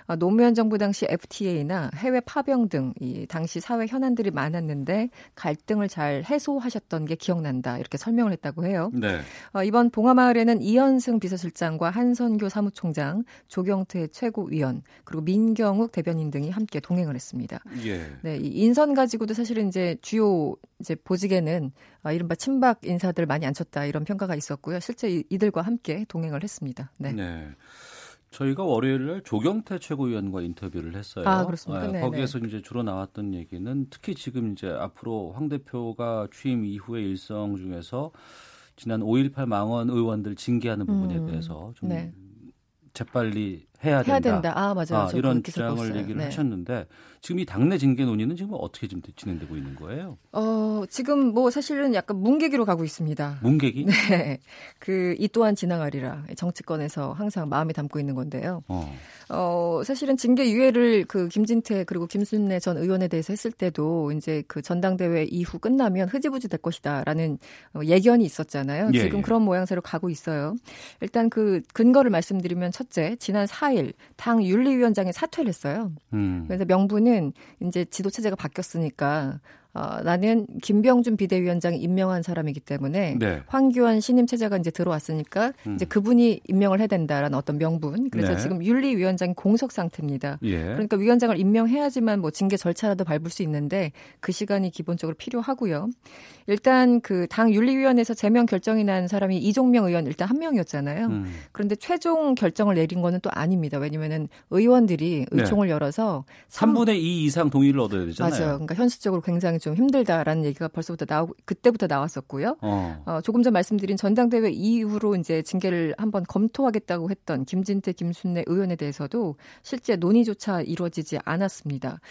아, 노무현 정부 당시 FTA나 해외 파병 등 이 당시 사회 현안들이 많았는데 갈등을 잘 해소하셨던 게 기억난다 이렇게 설명을 했다고 해요. 네. 어, 이번 봉화마을에는 이현승 비서실장과 한선교 사무총장, 조경태 최고위원 그리고 민경욱 대변인 등이 함께 동행을 했습니다. 예. 네, 이 인선 가지고도 사실은 이제 주요 이제 보직에는 아, 이른바 친박 인사들 많이 앉혔다 이런 평가가 있었고요. 실제 이들과 함께 동행을 했습니다. 네. 네. 저희가 월요일 날 조경태 최고위원과 인터뷰를 했어요. 아, 그렇습니까? 네, 거기에서 이제 주로 나왔던 얘기는 특히 지금 이제 앞으로 황 대표가 취임 이후의 일성 중에서 지난 5.18 망원 의원들 징계하는 부분에 음, 대해서 좀 네. 재빨리 해야 된다. 해야 된다. 아 맞아요. 아, 이런 주장을 얘기를 네. 하셨는데 지금 이 당내 징계 논의는 지금 어떻게 지금 진행되고 있는 거예요? 어 지금 뭐 사실은 약간 문계기로 가고 있습니다. 문계기? 네. 그 이 또한 지나가리라 정치권에서 항상 마음에 담고 있는 건데요. 어. 어 사실은 징계 유예를 그 김진태 그리고 김순례 전 의원에 대해서 했을 때도 이제 그 전당대회 이후 끝나면 흐지부지 될 것이다라는 어, 예견이 있었잖아요. 예, 지금 예. 그런 모양새로 가고 있어요. 일단 그 근거를 말씀드리면 첫째 지난 4일 당 윤리위원장이 사퇴를 했어요. 음. 그래서 명분은 이제 지도 체제가 바뀌었으니까 어, 나는 김병준 비대위원장이 임명한 사람이기 때문에 네. 황교안 신임 체제가 이제 들어왔으니까 음. 이제 그분이 임명을 해야 된다라는 어떤 명분. 그래서 네. 지금 윤리위원장이 공석 상태입니다. 예. 그러니까 위원장을 임명해야지만 뭐 징계 절차라도 밟을 수 있는데 그 시간이 기본적으로 필요하고요. 일단 그 당 윤리위원회에서 제명 결정이 난 사람이 이종명 의원 일단 한 명이었잖아요. 음. 그런데 최종 결정을 내린 거는 또 아닙니다. 왜냐면은 의원들이 네. 의총을 네. 열어서 3분의 2 이상 동의를 얻어야 되잖아요. 맞아요. 그러니까 현실적으로 굉장히 좀 힘들다라는 얘기가 벌써부터 나오고 그때부터 나왔었고요. 어. 어, 조금 전 말씀드린 전당대회 이후로 이제 징계를 한번 검토하겠다고 했던 김진태, 김순례 의원에 대해서도 실제 논의조차 이루어지지 않았습니다.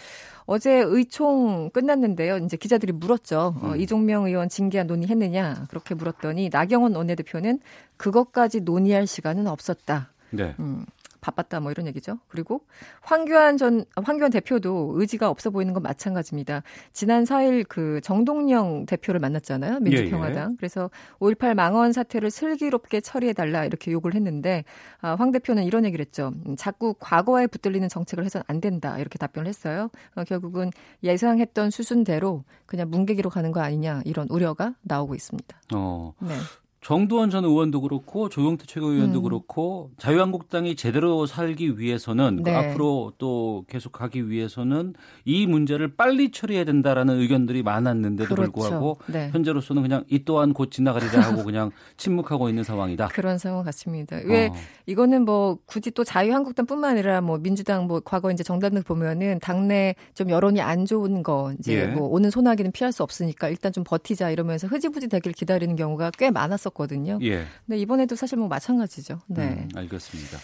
어제 의총 끝났는데요. 이제 기자들이 물었죠. 어, 음. 이종명 의원 징계안 논의했느냐 그렇게 물었더니 나경원 원내대표는 그것까지 논의할 시간은 없었다. 네. 음, 바빴다 뭐 이런 얘기죠. 그리고 황교안 전 황교안 대표도 의지가 없어 보이는 건 마찬가지입니다. 지난 4일 그 정동영 대표를 만났잖아요. 민주평화당. 예, 예. 그래서 5.18 망언 사태를 슬기롭게 처리해 달라 이렇게 요구를 했는데 아, 황 대표는 이런 얘기를 했죠. 음, 자꾸 과거에 붙들리는 정책을 해서는 안 된다 이렇게 답변을 했어요. 어, 결국은 예상했던 수순대로 그냥 뭉개기로 가는 거 아니냐 이런 우려가 나오고 있습니다. 어. 네. 정두원 전 의원도 그렇고 조용태 최고위원도 음. 그렇고 자유한국당이 제대로 살기 위해서는 그 네. 그 앞으로 또 계속하기 위해서는 이 문제를 빨리 처리해야 된다라는 의견들이 많았는데도 그렇죠. 불구하고 네. 현재로서는 그냥 이 또한 곧 지나가리라 하고 그냥 침묵하고 있는 상황이다. 그런 상황 같습니다. 왜 어. 이거는 뭐 굳이 또 자유한국당뿐만 아니라 뭐 민주당 뭐 과거 이제 정당들 보면은 당내 좀 여론이 안 좋은 거 이제 예. 뭐 오는 소나기는 피할 수 없으니까 일단 좀 버티자 이러면서 흐지부지 되길 기다리는 경우가 꽤 많았었. 있었거든요. 예. 근데 이번에도 사실 뭐 마찬가지죠. 네. 음, 알겠습니다.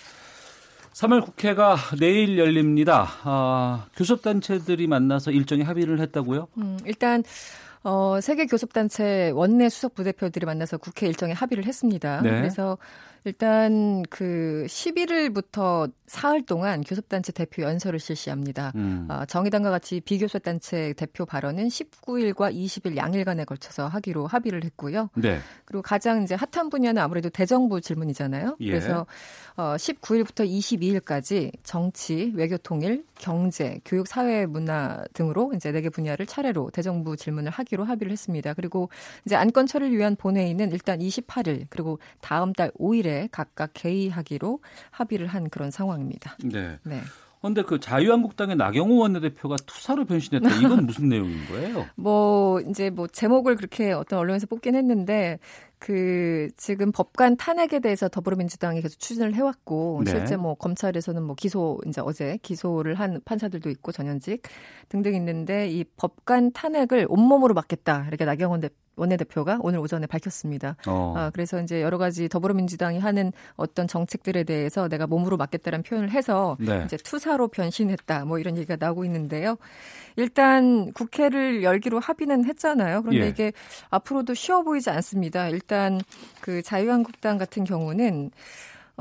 3월 국회가 내일 열립니다. 아, 교섭단체들이 만나서 일정에 합의를 했다고요? 음, 일단 어, 세계 교섭단체 원내 수석 부대표들이 만나서 국회 일정에 합의를 했습니다. 네. 그래서 일단 그 11일부터 사흘 동안 교섭단체 대표 연설을 실시합니다. 음. 어, 정의당과 같이 비교섭단체 대표 발언은 19일과 20일 양일간에 걸쳐서 하기로 합의를 했고요. 네. 그리고 가장 이제 핫한 분야는 아무래도 대정부 질문이잖아요. 예. 그래서 어, 19일부터 22일까지 정치, 외교 통일, 경제, 교육, 사회, 문화 등으로 이제 네 개 분야를 차례로 대정부 질문을 하기로 합의를 했습니다. 그리고 이제 안건 처리를 위한 본회의는 일단 28일 그리고 다음 달 5일에 각각 개의하기로 합의를 한 그런 상황입니다. 네. 네. 그런데 그 자유한국당의 나경호 원내대표가 투사로 변신했다. 이건 무슨 내용인 거예요? 뭐 이제 뭐 제목을 그렇게 어떤 언론에서 뽑긴 했는데 그 지금 법관 탄핵에 대해서 더불어민주당이 계속 추진을 해왔고 네. 실제 뭐 검찰에서는 뭐 기소 이제 어제 기소를 한 판사들도 있고 전현직 등등 있는데 이 법관 탄핵을 온몸으로 막겠다 이렇게 나경원 대, 원내대표가 오늘 오전에 밝혔습니다. 어. 아, 그래서 이제 여러 가지 더불어민주당이 하는 어떤 정책들에 대해서 내가 몸으로 막겠다는 표현을 해서 네. 이제 투사로 변신했다 뭐 이런 얘기가 나오고 있는데요. 일단 국회를 열기로 합의는 했잖아요. 그런데 예. 이게 앞으로도 쉬워 보이지 않습니다. 일단 그 자유한국당 같은 경우는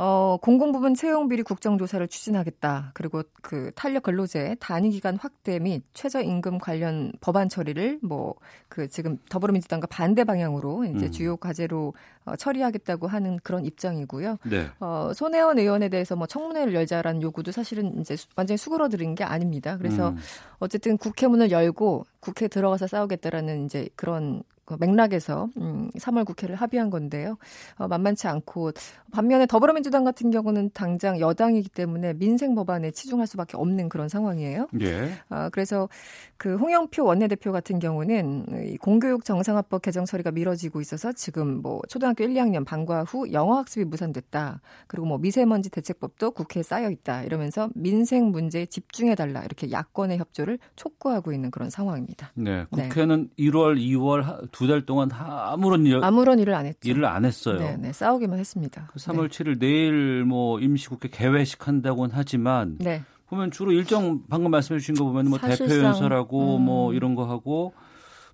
어, 공공부문 채용비리 국정조사를 추진하겠다. 그리고 그 탄력 근로제 단위 기간 확대 및 최저임금 관련 법안 처리를 뭐 그 지금 더불어민주당과 반대 방향으로 이제 음. 주요 과제로 어, 처리하겠다고 하는 그런 입장이고요. 네. 어, 손혜원 의원에 대해서 뭐 청문회를 열자라는 요구도 사실은 이제 완전히 수그러들인 게 아닙니다. 그래서 음. 어쨌든 국회문을 열고 국회 들어가서 싸우겠다라는 이제 그런 그 맥락에서 음, 3월 국회를 합의한 건데요. 어, 만만치 않고 반면에 더불어민주당 같은 경우는 당장 여당이기 때문에 민생 법안에 치중할 수밖에 없는 그런 상황이에요. 예. 아, 그래서 그 홍영표 원내대표 같은 경우는 이 공교육 정상화법 개정 처리가 미뤄지고 있어서 지금 뭐 초등학교 1, 2학년 방과 후 영어 학습이 무산됐다. 그리고 뭐 미세먼지 대책법도 국회에 쌓여 있다. 이러면서 민생 문제에 집중해 달라. 이렇게 야권의 협조를 촉구하고 있는 그런 상황입니다. 네. 국회는 네. 1월, 2월 두 달 동안 아무런 일, 아무런 일을 안 했죠. 일을 안 했어요. 네, 네 싸우기만 했습니다. 3월 네. 7일 내일 뭐 임시국회 개회식 한다고는 하지만 네. 보면 주로 일정 방금 말씀해 주신 거 보면 뭐 대표 연설하고 음. 뭐 이런 거 하고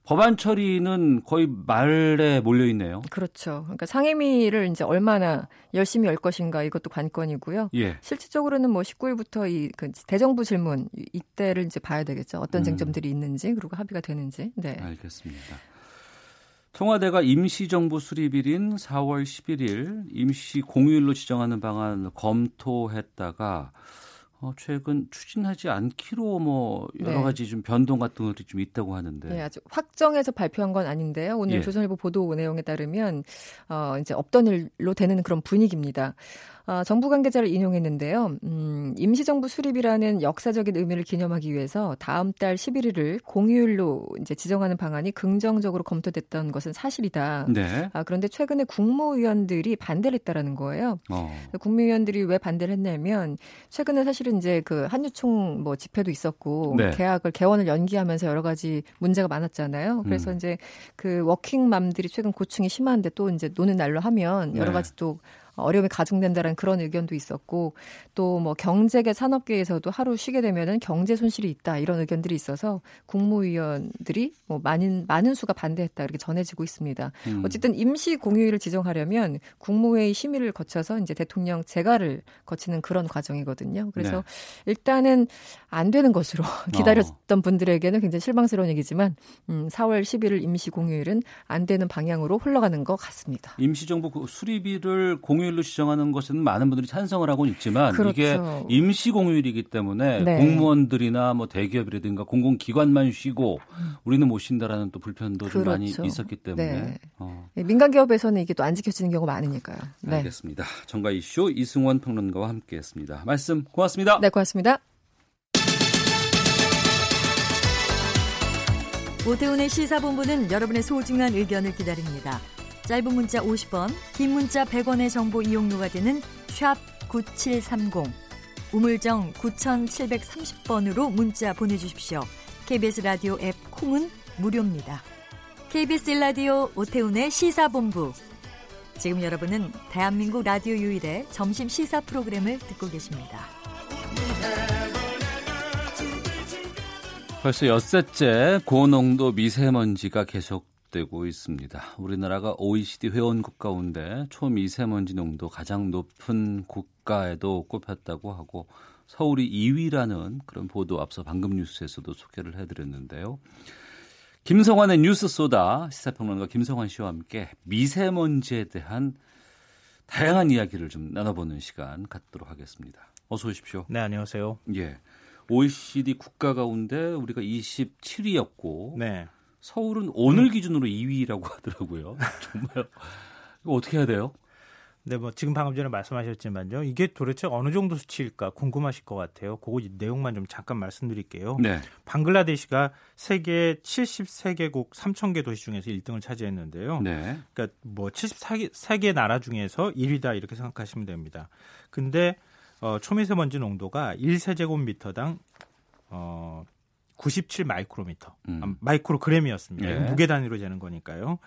법안 처리는 거의 말에 몰려 있네요. 그렇죠. 그러니까 상임위를 이제 얼마나 열심히 열 것인가 이것도 관건이고요. 예. 실질적으로는 뭐 19일부터 이 그 대정부 질문 이때를 이제 봐야 되겠죠. 어떤 음. 쟁점들이 있는지 그리고 합의가 되는지. 네. 알겠습니다. 청와대가 임시정부 수립일인 4월 11일 임시 공휴일로 지정하는 방안을 검토했다가 어, 최근 추진하지 않기로 뭐 여러 네. 가지 좀 변동 같은 것들이 좀 있다고 하는데. 네, 아주 확정해서 발표한 건 아닌데요. 오늘 예. 조선일보 보도 내용에 따르면 어, 이제 없던 일로 되는 그런 분위기입니다. 어, 정부 관계자를 인용했는데요. 음, 임시정부 수립이라는 역사적인 의미를 기념하기 위해서 다음 달 11일을 공휴일로 이제 지정하는 방안이 긍정적으로 검토됐던 것은 사실이다. 네. 아, 그런데 최근에 국무위원들이 반대를 했다라는 거예요. 어. 국무위원들이 왜 반대를 했냐면 최근에 사실은 이제 그 한유총 뭐 집회도 있었고 네. 계약을 개원을 연기하면서 여러 가지 문제가 많았잖아요. 그래서 음. 이제 그 워킹맘들이 최근 고충이 심한데 또 이제 노는 날로 하면 여러 네. 가지 또 어려움이 가중된다는 그런 의견도 있었고 또 뭐 경제계 산업계에서도 하루 쉬게 되면은 경제 손실이 있다 이런 의견들이 있어서 국무위원들이 뭐 많은 많은 수가 반대했다 이렇게 전해지고 있습니다. 음. 어쨌든 임시 공휴일을 지정하려면 국무회의 심의를 거쳐서 이제 대통령 재가를 거치는 그런 과정이거든요. 그래서 네. 일단은 안 되는 것으로 기다렸던 어. 분들에게는 굉장히 실망스러운 얘기지만 음, 4월 11일 임시 공휴일은 안 되는 방향으로 흘러가는 것 같습니다. 임시정부 그 수립일을 공휴 공휴일로 지정하는 것은 많은 분들이 찬성을 하고 있지만 그렇죠. 이게 임시 공휴일이기 때문에 네. 공무원들이나 뭐 대기업이라든가 공공기관만 쉬고 우리는 못 쉰다라는 또 불편도 그렇죠. 좀 많이 그렇죠. 있었기 때문에 네. 어. 네, 민간 기업에서는 이게 또 안 지켜지는 경우가 많으니까요. 네. 알겠습니다. 정가 이슈 이승원 평론가와 함께했습니다. 말씀 고맙습니다. 네, 고맙습니다. 오태훈의 시사본부는 여러분의 소중한 의견을 기다립니다. 짧은 문자 50원, 긴 문자 100원의 정보 이용료가 되는 샵 9730, 우물정 9730번으로 문자 보내주십시오. KBS 라디오 앱 콩은 무료입니다. KBS 라디오 오태훈의 시사본부. 지금 여러분은 대한민국 라디오 유일의 점심 시사 프로그램을 듣고 계십니다. 벌써 엿새째 고농도 미세먼지가 계속 되고 있습니다. 우리나라가 OECD 회원국 가운데 초미세먼지 농도 가장 높은 국가에도 꼽혔다고 하고 서울이 2위라는 그런 보도 앞서 방금 뉴스에서도 소개를 해드렸는데요. 김성환의 뉴스 소다 시사평론가 김성환 씨와 함께 미세먼지에 대한 다양한 이야기를 좀 나눠보는 시간 갖도록 하겠습니다. 어서 오십시오. 네, 안녕하세요. 예. OECD 국가 가운데 우리가 27위였고 네. 서울은 오늘 음. 기준으로 2위라고 하더라고요. 정말 이거 어떻게 해야 돼요? 네, 뭐 지금 방금 전에 말씀하셨지만요. 이게 도대체 어느 정도 수치일까 궁금하실 것 같아요. 그거 내용만 좀 잠깐 말씀드릴게요. 네. 방글라데시가 세계 73개국 3,000개 도시 중에서 1등을 차지했는데요. 네. 그러니까 뭐 74개 나라 중에서 1위다 이렇게 생각하시면 됩니다. 근데 어, 초미세먼지 농도가 1세제곱미터당 어, 97 마이크로미터, 음. 아, 마이크로그램이었습니다. 예. 무게 단위로 재는 거니까요.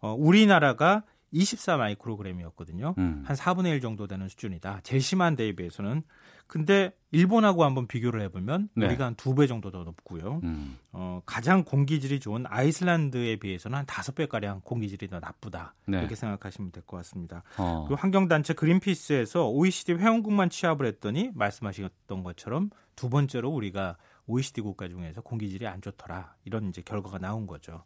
어, 우리나라가 24 마이크로그램이었거든요. 음. 한 4분의 1 정도 되는 수준이다. 심한 데에 비해서는. 근데 일본하고 한번 비교를 해보면 네. 우리가 한 두 배 정도 더 높고요. 음. 어, 가장 공기질이 좋은 아이슬란드에 비해서는 한 다섯 배가량 공기질이 더 나쁘다. 네. 이렇게 생각하시면 될 것 같습니다. 어. 그리고 환경단체 그린피스에서 OECD 회원국만 취합을 했더니 말씀하셨던 것처럼 두 번째로 우리가 OECD 국가 중에서 공기질이 안 좋더라 이런 이제 결과가 나온 거죠.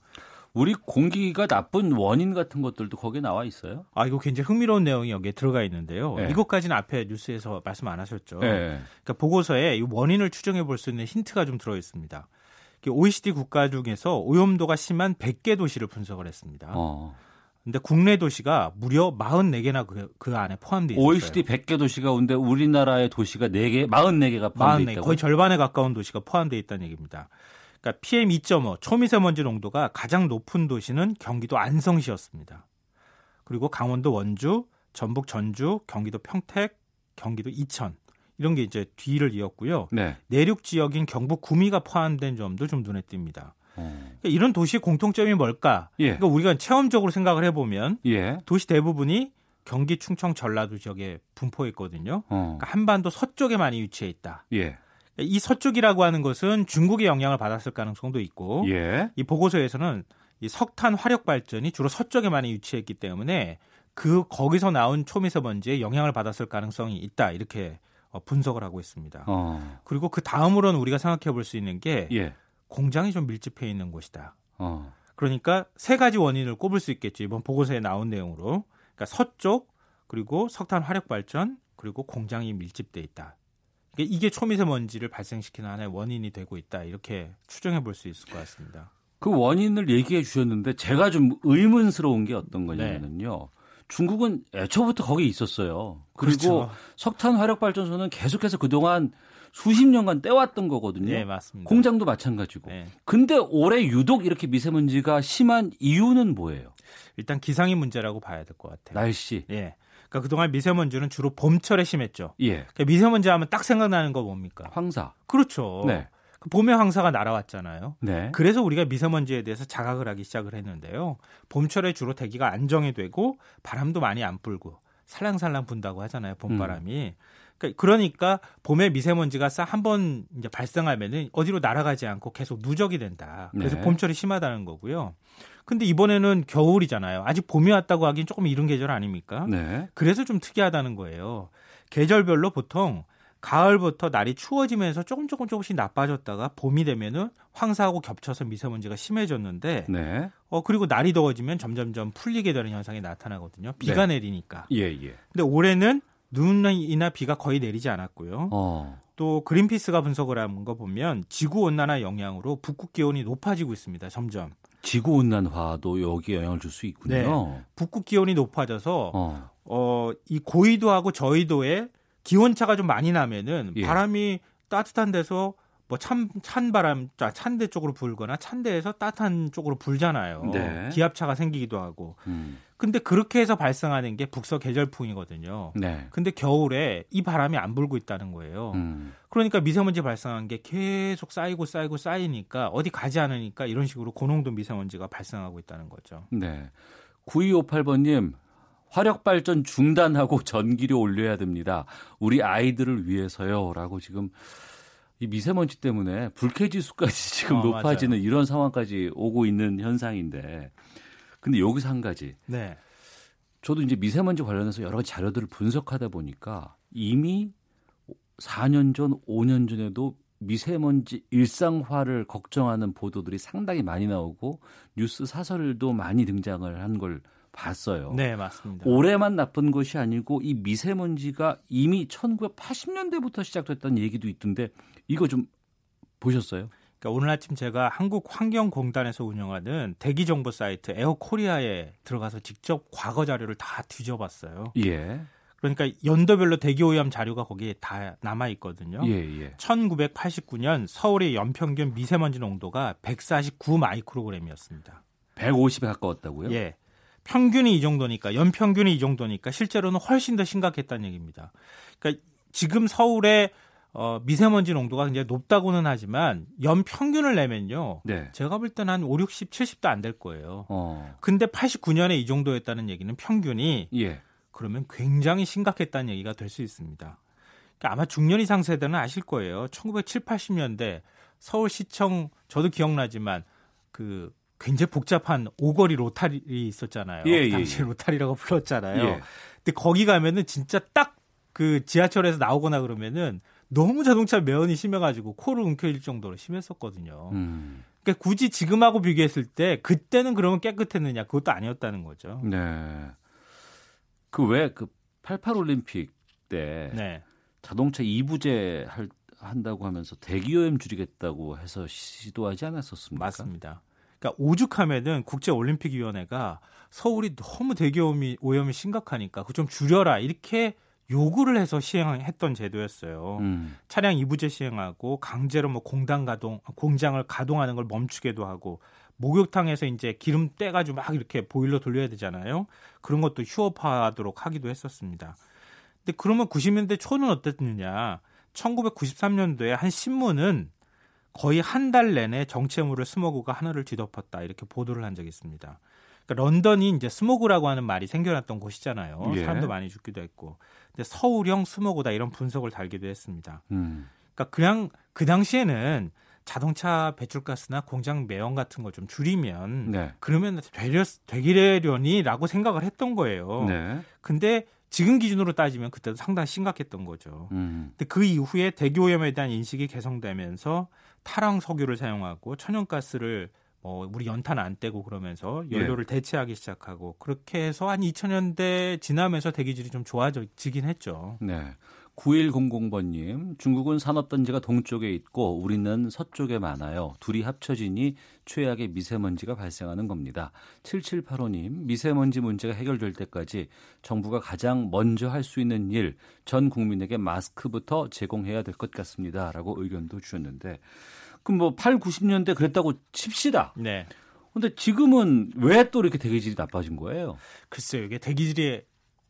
우리 공기가 나쁜 원인 같은 것들도 거기에 나와 있어요? 아 이거 굉장히 흥미로운 내용이 여기에 들어가 있는데요. 네. 이것까지는 앞에 뉴스에서 말씀 안 하셨죠. 네. 그러니까 보고서에 이 원인을 추정해 볼 수 있는 힌트가 좀 들어 있습니다. OECD 국가 중에서 오염도가 심한 100개 도시를 분석을 했습니다. 어. 근데 국내 도시가 무려 44개나 그, 그 안에 포함되어 있어요. OECD 100개 도시가 온데 우리나라의 도시가 4개, 44개가 포함되어 있다고. 거의 절반에 가까운 도시가 포함되어 있다는 얘기입니다. 그러니까 PM 2.5 초미세먼지 농도가 가장 높은 도시는 경기도 안성시였습니다. 그리고 강원도 원주, 전북 전주, 경기도 평택, 경기도 이천 이런 게 이제 뒤를 이었고요. 네. 내륙 지역인 경북 구미가 포함된 점도 좀 눈에 띕니다. 어. 그러니까 이런 도시의 공통점이 뭘까? 예. 그러니까 우리가 체험적으로 생각을 해보면 예. 도시 대부분이 경기 충청 전라도 지역에 분포해 있거든요. 어. 그러니까 한반도 서쪽에 많이 위치해 있다. 예. 이 서쪽이라고 하는 것은 중국의 영향을 받았을 가능성도 있고 예. 이 보고서에서는 이 석탄 화력 발전이 주로 서쪽에 많이 위치했기 때문에 그 거기서 나온 초미세먼지에 영향을 받았을 가능성이 있다 이렇게 어, 분석을 하고 있습니다. 어. 그리고 그 다음으로는 우리가 생각해 볼 수 있는 게 예. 공장이 좀 밀집해 있는 곳이다. 어. 그러니까 세 가지 원인을 꼽을 수 있겠죠. 이번 보고서에 나온 내용으로. 그러니까 서쪽 그리고 석탄 화력 발전 그리고 공장이 밀집돼 있다. 이게 초미세먼지를 발생시키는 하나의 원인이 되고 있다. 이렇게 추정해 볼 수 있을 것 같습니다. 그 원인을 얘기해 주셨는데 제가 좀 의문스러운 게 어떤 거냐면요. 네. 중국은 애초부터 거기 있었어요. 그리고 그렇죠. 석탄 화력 발전소는 계속해서 그동안 수십 년간 떼왔던 거거든요. 네, 맞습니다. 공장도 마찬가지고. 네. 근데 올해 유독 이렇게 미세먼지가 심한 이유는 뭐예요? 일단 기상의 문제라고 봐야 될 것 같아요. 날씨. 예. 그러니까 그동안 미세먼지는 주로 봄철에 심했죠. 예. 그러니까 미세먼지 하면 딱 생각나는 거 뭡니까? 황사. 그렇죠. 네. 그 봄에 황사가 날아왔잖아요. 네. 그래서 우리가 미세먼지에 대해서 자각을 하기 시작을 했는데요. 봄철에 주로 대기가 안정이 되고 바람도 많이 안 불고 살랑살랑 분다고 하잖아요. 봄바람이. 음. 그러니까, 그러니까 봄에 미세먼지가 한번 이제 발생하면은 어디로 날아가지 않고 계속 누적이 된다. 그래서 네. 봄철이 심하다는 거고요. 근데 이번에는 겨울이잖아요. 아직 봄이 왔다고 하긴 조금 이른 계절 아닙니까? 네. 그래서 좀 특이하다는 거예요. 계절별로 보통 가을부터 날이 추워지면서 조금 조금 조금씩 나빠졌다가 봄이 되면은 황사하고 겹쳐서 미세먼지가 심해졌는데 네. 어 그리고 날이 더워지면 점점점 풀리게 되는 현상이 나타나거든요. 비가 네. 내리니까. 예, 예. 근데 올해는 눈이나 비가 거의 내리지 않았고요. 어. 또 그린피스가 분석을 한 거 보면 지구 온난화 영향으로 북극 기온이 높아지고 있습니다. 점점. 지구 온난화도 여기에 영향을 줄 수 있군요. 네. 북극 기온이 높아져서 어. 어, 이 고위도하고 저위도에 기온 차가 좀 많이 나면은 예. 바람이 따뜻한 데서 뭐 찬, 찬 바람, 찬데 쪽으로 불거나 찬데에서 따뜻한 쪽으로 불잖아요. 네. 기압차가 생기기도 하고. 음. 근데 그렇게 해서 발생하는 게 북서 계절풍이거든요. 네. 근데 겨울에 이 바람이 안 불고 있다는 거예요. 음. 그러니까 미세먼지 발생한 게 계속 쌓이고 쌓이고 쌓이니까 어디 가지 않으니까 이런 식으로 고농도 미세먼지가 발생하고 있다는 거죠. 네. 9258번 님, 화력 발전 중단하고 전기료 올려야 됩니다. 우리 아이들을 위해서요라고 지금 이 미세먼지 때문에 불쾌 지수까지 지금 어, 높아지는 맞아요. 이런 상황까지 오고 있는 현상인데 근데 여기서 한 가지. 네. 저도 이제 미세먼지 관련해서 여러 가지 자료들을 분석하다 보니까 이미 4년 전, 5년 전에도 미세먼지 일상화를 걱정하는 보도들이 상당히 많이 나오고 뉴스 사설도 많이 등장을 한 걸 봤어요. 네, 맞습니다. 올해만 나쁜 것이 아니고 이 미세먼지가 이미 1980년대부터 시작됐다는 얘기도 있던데 이거 좀 보셨어요? 그러니까 오늘 아침 제가 한국환경공단에서 운영하는 대기 정보 사이트 에어코리아에 들어가서 직접 과거 자료를 다 뒤져봤어요. 예. 그러니까 연도별로 대기 오염 자료가 거기에 다 남아 있거든요. 예, 예. 1989년 서울의 연평균 미세먼지 농도가 149 마이크로그램이었습니다. 150에 가까웠다고요? 예. 평균이 이 정도니까 연평균이 이 정도니까 실제로는 훨씬 더 심각했다는 얘기입니다. 그러니까 지금 서울의 어, 미세먼지 농도가 굉장히 높다고는 하지만 연평균을 내면요. 네. 제가 볼 때는 한 5, 60, 70도 안 될 거예요. 어. 근데 89년에 이 정도였다는 얘기는 평균이 예. 그러면 굉장히 심각했다는 얘기가 될 수 있습니다. 그러니까 아마 중년 이상 세대는 아실 거예요. 1970, 80년대 서울시청 저도 기억나지만 그 굉장히 복잡한 오거리 로타리 있었잖아요. 예, 예, 당시 예. 로타리라고 불렀잖아요. 예. 근데 거기 가면은 진짜 딱 그 지하철에서 나오거나 그러면은 너무 자동차 매연이 심해가지고 코를 움켜쥘 정도로 심했었거든요. 음. 그러니까 굳이 지금하고 비교했을 때 그때는 그러면 깨끗했느냐 그것도 아니었다는 거죠. 네. 그 왜 그 88 올림픽 때 네. 자동차 2부제 할 한다고 하면서 대기오염 줄이겠다고 해서 시도하지 않았었습니까? 맞습니다. 그러니까 오죽하면은 국제올림픽위원회가 서울이 너무 대기오염이 오염이 심각하니까 그 좀 줄여라 이렇게 요구를 해서 시행했던 제도였어요. 음. 차량 이부제 시행하고 강제로 뭐 공장 가동 공장을 가동하는 걸 멈추게도 하고 목욕탕에서 이제 기름 떼가지고 막 이렇게 보일러 돌려야 되잖아요. 그런 것도 휴업하도록 하기도 했었습니다. 근데 그러면 90년대 초는 어땠느냐? 1993년도에 한 신문은 거의 한 달 내내 정체 모를 스모그가 하늘을 뒤덮었다 이렇게 보도를 한 적이 있습니다. 그러니까 런던이 이제 스모그라고 하는 말이 생겨났던 곳이잖아요. 예. 사람도 많이 죽기도 했고. 근데 서울형 스모그다 이런 분석을 달기도 했습니다. 음. 그러니까 그냥 그 당시에는 자동차 배출가스나 공장 매연 같은 걸 좀 줄이면 네. 그러면 되려 되기려니라고 생각을 했던 거예요. 네. 근데 지금 기준으로 따지면 그때도 상당히 심각했던 거죠. 음. 근데 그 이후에 대기 오염에 대한 인식이 개선되면서 탈황 석유를 사용하고 천연가스를 뭐 우리 연탄 안 떼고 그러면서 연료를 네. 대체하기 시작하고 그렇게 해서 한 2000년대 지나면서 대기질이 좀 좋아지긴 했죠. 네. 9100번님, 중국은 산업단지가 동쪽에 있고 우리는 서쪽에 많아요. 둘이 합쳐지니 최악의 미세먼지가 발생하는 겁니다. 7785님, 미세먼지 문제가 해결될 때까지 정부가 가장 먼저 할 수 있는 일, 전 국민에게 마스크부터 제공해야 될 것 같습니다. 라고 의견도 주셨는데, 그럼 뭐 8, 90년대 그랬다고 칩시다. 네. 근데 지금은 왜 또 이렇게 대기질이 나빠진 거예요? 글쎄요, 이게 대기질이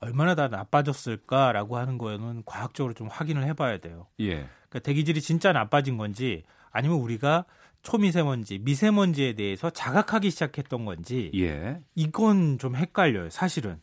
얼마나 다 나빠졌을까라고 하는 거에는 과학적으로 좀 확인을 해봐야 돼요. 예. 그러니까 대기질이 진짜 나빠진 건지 아니면 우리가 초미세먼지, 미세먼지에 대해서 자각하기 시작했던 건지 예. 이건 좀 헷갈려요. 사실은.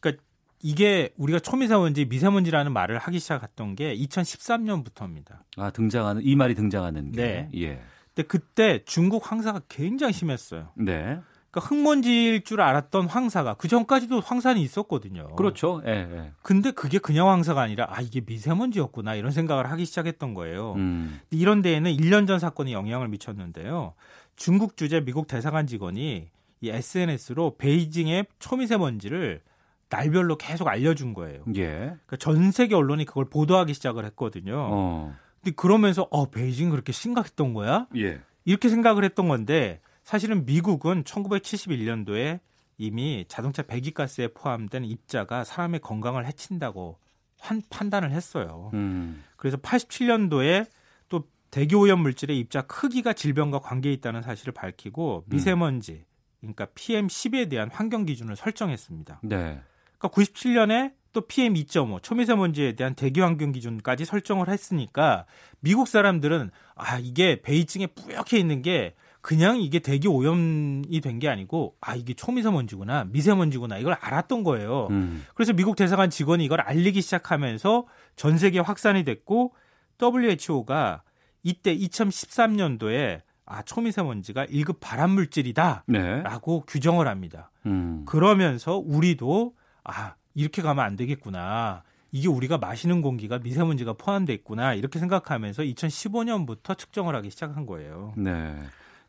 그러니까 이게 우리가 초미세먼지, 미세먼지라는 말을 하기 시작했던 게 2013년부터입니다. 아 등장하는 이 말이 등장하는 게. 네. 예. 근데 그때 중국 황사가 굉장히 심했어요. 네. 그러니까 흙먼지일 줄 알았던 황사가 그 전까지도 황산이 있었거든요. 그렇죠. 예, 예. 근데 그게 그냥 황사가 아니라 아 이게 미세먼지였구나 이런 생각을 하기 시작했던 거예요. 음. 이런 데에는 1년 전 사건이 영향을 미쳤는데요. 중국 주재 미국 대사관 직원이 이 SNS로 베이징의 초미세먼지를 날별로 계속 알려준 거예요. 예. 그러니까 전 세계 언론이 그걸 보도하기 시작을 했거든요. 어. 근데 그러면서 어 베이징 그렇게 심각했던 거야? 예. 이렇게 생각을 했던 건데 사실은 미국은 1971년도에 이미 자동차 배기가스에 포함된 입자가 사람의 건강을 해친다고 한, 판단을 했어요. 음. 그래서 87년도에 또 대기 오염 물질의 입자 크기가 질병과 관계 있다는 사실을 밝히고 미세먼지, 그러니까 PM10에 대한 환경 기준을 설정했습니다. 네. 그러니까 97년에 또 PM2.5 초미세먼지에 대한 대기 환경 기준까지 설정을 했으니까 미국 사람들은 아 이게 베이징에 뿌옇게 있는 게 그냥 이게 대기 오염이 된 게 아니고 아 이게 초미세먼지구나 미세먼지구나 이걸 알았던 거예요. 음. 그래서 미국 대사관 직원이 이걸 알리기 시작하면서 전 세계 확산이 됐고 WHO가 이때 2013년도에 아 초미세먼지가 1급 발암 물질이다라고 네. 규정을 합니다. 음. 그러면서 우리도 아 이렇게 가면 안 되겠구나. 이게 우리가 마시는 공기가 미세먼지가 포함돼 있구나 이렇게 생각하면서 2015년부터 측정을 하기 시작한 거예요. 네.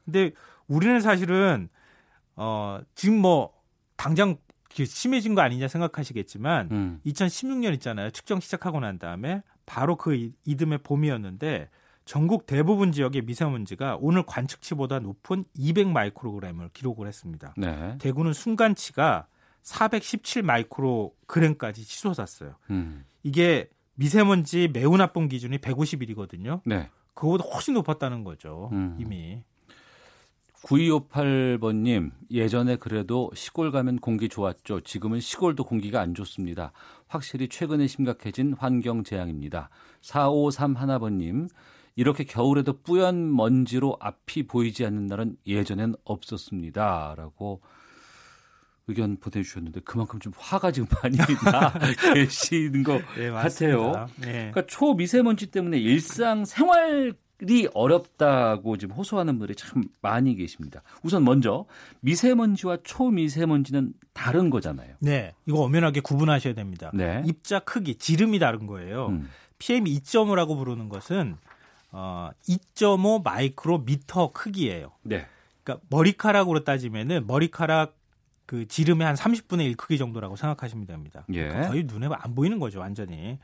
근데 우리는 사실은 어 지금 뭐 당장 심해진 거 아니냐 생각하시겠지만 음. 2016년 있잖아요. 측정 시작하고 난 다음에 바로 그 이듬해 봄이었는데 전국 대부분 지역의 미세먼지가 오늘 관측치보다 높은 200 마이크로그램을 기록을 했습니다. 네. 대구는 순간치가 417 마이크로그램까지 치솟았어요. 음. 이게 미세먼지 매우 나쁜 기준이 150일이거든요. 네. 그거보다 훨씬 높았다는 거죠. 음. 이미. 9258번님, 예전에 그래도 시골 가면 공기 좋았죠. 지금은 시골도 공기가 안 좋습니다. 확실히 최근에 심각해진 환경 재앙입니다. 4531번님, 이렇게 겨울에도 뿌연 먼지로 앞이 보이지 않는 날은 예전엔 없었습니다. 라고 의견 보내주셨는데 그만큼 좀 화가 지금 많이 나 계시는 것 네, 같아요. 네. 그러니까 초미세먼지 때문에 일상 생활 이 어렵다고 지금 호소하는 분들이 참 많이 계십니다. 우선 먼저 미세먼지와 초미세먼지는 다른 거잖아요. 네, 이거 엄연하게 구분하셔야 됩니다. 네. 입자 크기, 지름이 다른 거예요. 음. PM 2.5라고 부르는 것은 어, 2.5 마이크로미터 크기예요. 네. 그러니까 머리카락으로 따지면은 머리카락 그 지름의 한 30분의 1 크기 정도라고 생각하시면 됩니다. 예. 그러니까 거의 눈에 안 보이는 거죠, 완전히.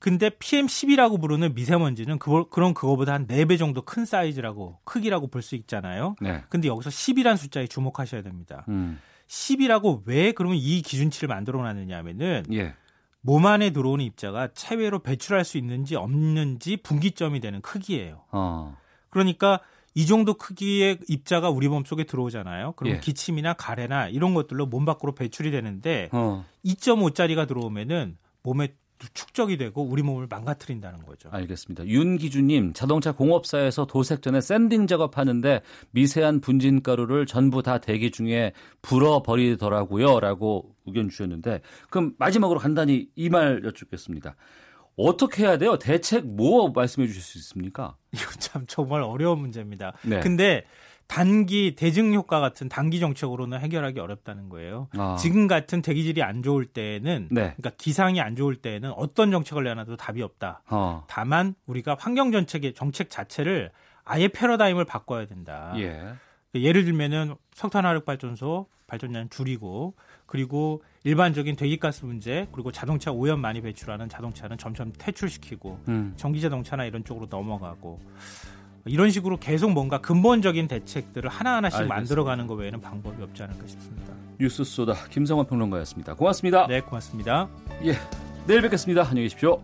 근데 PM10이라고 부르는 미세먼지는 그, 그런 그거보다 한 4배 정도 큰 사이즈라고 크기라고 볼 수 있잖아요. 네. 근데 여기서 10이라는 숫자에 주목하셔야 됩니다. 음. 10이라고 왜 그러면 이 기준치를 만들어 놨느냐 하면은 예. 몸 안에 들어오는 입자가 체외로 배출할 수 있는지 없는지 분기점이 되는 크기예요. 어. 그러니까 이 정도 크기의 입자가 우리 몸 속에 들어오잖아요. 그럼 예. 기침이나 가래나 이런 것들로 몸 밖으로 배출이 되는데 어. 2.5짜리가 들어오면은 몸에 축적이 되고 우리 몸을 망가뜨린다는 거죠. 알겠습니다. 윤기주님 자동차 공업사에서 도색 전에 샌딩 작업하는데 미세한 분진가루를 전부 다 대기 중에 불어버리더라고요 라고 의견 주셨는데 그럼 마지막으로 간단히 이 말 여쭙겠습니다. 어떻게 해야 돼요? 대책 뭐 말씀해 주실 수 있습니까? 이거 참 정말 어려운 문제입니다. 네. 근데 단기 대증 효과 같은 단기 정책으로는 해결하기 어렵다는 거예요. 아. 지금 같은 대기질이 안 좋을 때는 네. 그러니까 기상이 안 좋을 때는 어떤 정책을 내놔도 답이 없다. 어. 다만 우리가 환경 정책의 정책 자체를 아예 패러다임을 바꿔야 된다. 예. 예를 들면은 석탄 화력 발전소 발전량 줄이고 그리고 일반적인 대기가스 문제 그리고 자동차 오염 많이 배출하는 자동차는 점점 퇴출시키고 음. 전기 자동차나 이런 쪽으로 넘어가고 이런 식으로 계속 뭔가 근본적인 대책들을 하나하나씩 알겠습니다. 만들어가는 것 외에는 방법이 없지 않을까 싶습니다. 뉴스 소다 김성환 평론가였습니다. 고맙습니다. 네, 고맙습니다. 예, 내일 뵙겠습니다. 안녕히 계십시오.